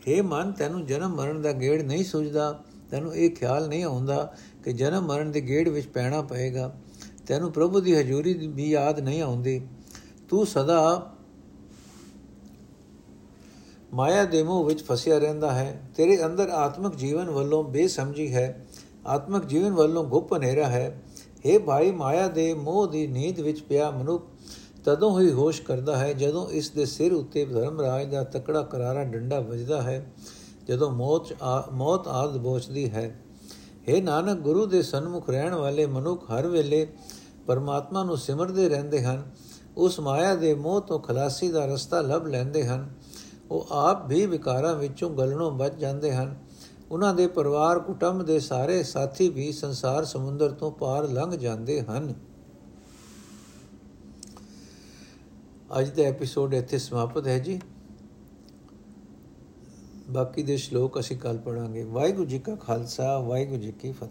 हे ਮਨ, ਤੈਨੂੰ ਜਨਮ ਮਰਨ ਦਾ ਗੇੜ ਨਹੀਂ ਸੁਝਦਾ, ਤੈਨੂੰ ਇਹ ਖਿਆਲ ਨਹੀਂ ਆਉਂਦਾ ਕਿ ਜਨਮ ਮਰਨ ਦੇ ਗੇੜ ਵਿੱਚ ਪੈਣਾ ਪਏਗਾ। ਤੈਨੂੰ ਪ੍ਰਭੂ ਦੀ ਹਜ਼ੂਰੀ ਵੀ ਯਾਦ ਨਹੀਂ ਆਉਂਦੀ। ਤੂੰ ਸਦਾ ਮਾਇਆ ਦੇ ਮੋਹ ਵਿੱਚ ਫਸਿਆ ਰਹਿੰਦਾ ਹੈ। ਤੇਰੇ ਅੰਦਰ ਆਤਮਿਕ ਜੀਵਨ ਵੱਲੋਂ ਬੇਸਮਝੀ ਹੈ। ਆਤਮਿਕ ਜੀਵਨ ਵੱਲੋਂ ਗੁੱਪ ਹਨੇਰਾ ਹੈ। हे ਭਾਈ, ਮਾਇਆ ਦੇ ਮੋਹ ਦੀ ਨੀਂਦ ਵਿੱਚ ਪਿਆ ਮਨੁੱਖ ਤਦੋਂ ਹੀ ਹੋਸ਼ ਕਰਦਾ ਹੈ ਜਦੋਂ ਇਸ ਦੇ ਸਿਰ ਉੱਤੇ ਧਰਮਰਾਜ ਦਾ ਤਕੜਾ ਕਰਾਰਾ ਡੰਡਾ ਵੱਜਦਾ ਹੈ, ਜਦੋਂ ਮੌਤ ਮੌਤ ਆਦ ਬੋਚਦੀ ਹੈ। हे ਨਾਨਕ, ਗੁਰੂ ਦੇ ਸਨਮੁਖ ਰਹਿਣ ਵਾਲੇ ਮਨੁੱਖ ਹਰ ਵੇਲੇ ਪਰਮਾਤਮਾ ਨੂੰ ਸਿਮਰਦੇ ਰਹਿੰਦੇ ਹਨ। ਉਸ ਮਾਇਆ ਦੇ ਮੋਹ ਤੋਂ ਖਲਾਸੀ ਦਾ ਰਸਤਾ ਲੱਭ ਲੈਂਦੇ ਹਨ। ਉਹ ਆਪ ਵੀ ਵਿਕਾਰਾਂ ਵਿੱਚੋਂ ਗਲਣੋਂ ਬਚ ਜਾਂਦੇ ਹਨ। ਉਹਨਾਂ ਦੇ ਪਰਿਵਾਰ ਕੁਟੰਬ ਦੇ ਸਾਰੇ ਸਾਥੀ ਵੀ ਸੰਸਾਰ ਸਮੁੰਦਰ ਤੋਂ ਪਾਰ ਲੰਘ ਜਾਂਦੇ ਹਨ। ਅੱਜ ਦਾ ਐਪੀਸੋਡ ਇੱਥੇ ਸਮਾਪਤ ਹੈ ਜੀ। ਬਾਕੀ ਦੇ ਸ਼ਲੋਕ ਅਸੀਂ ਕੱਲ ਪੜਾਂਗੇ ਵਾਹਿਗੁਰੂ ਜੀ ਕਾ ਖਾਲਸਾ, ਵਾਹਿਗੁਰੂ ਜੀ ਕੀ ਫਤਿਹ।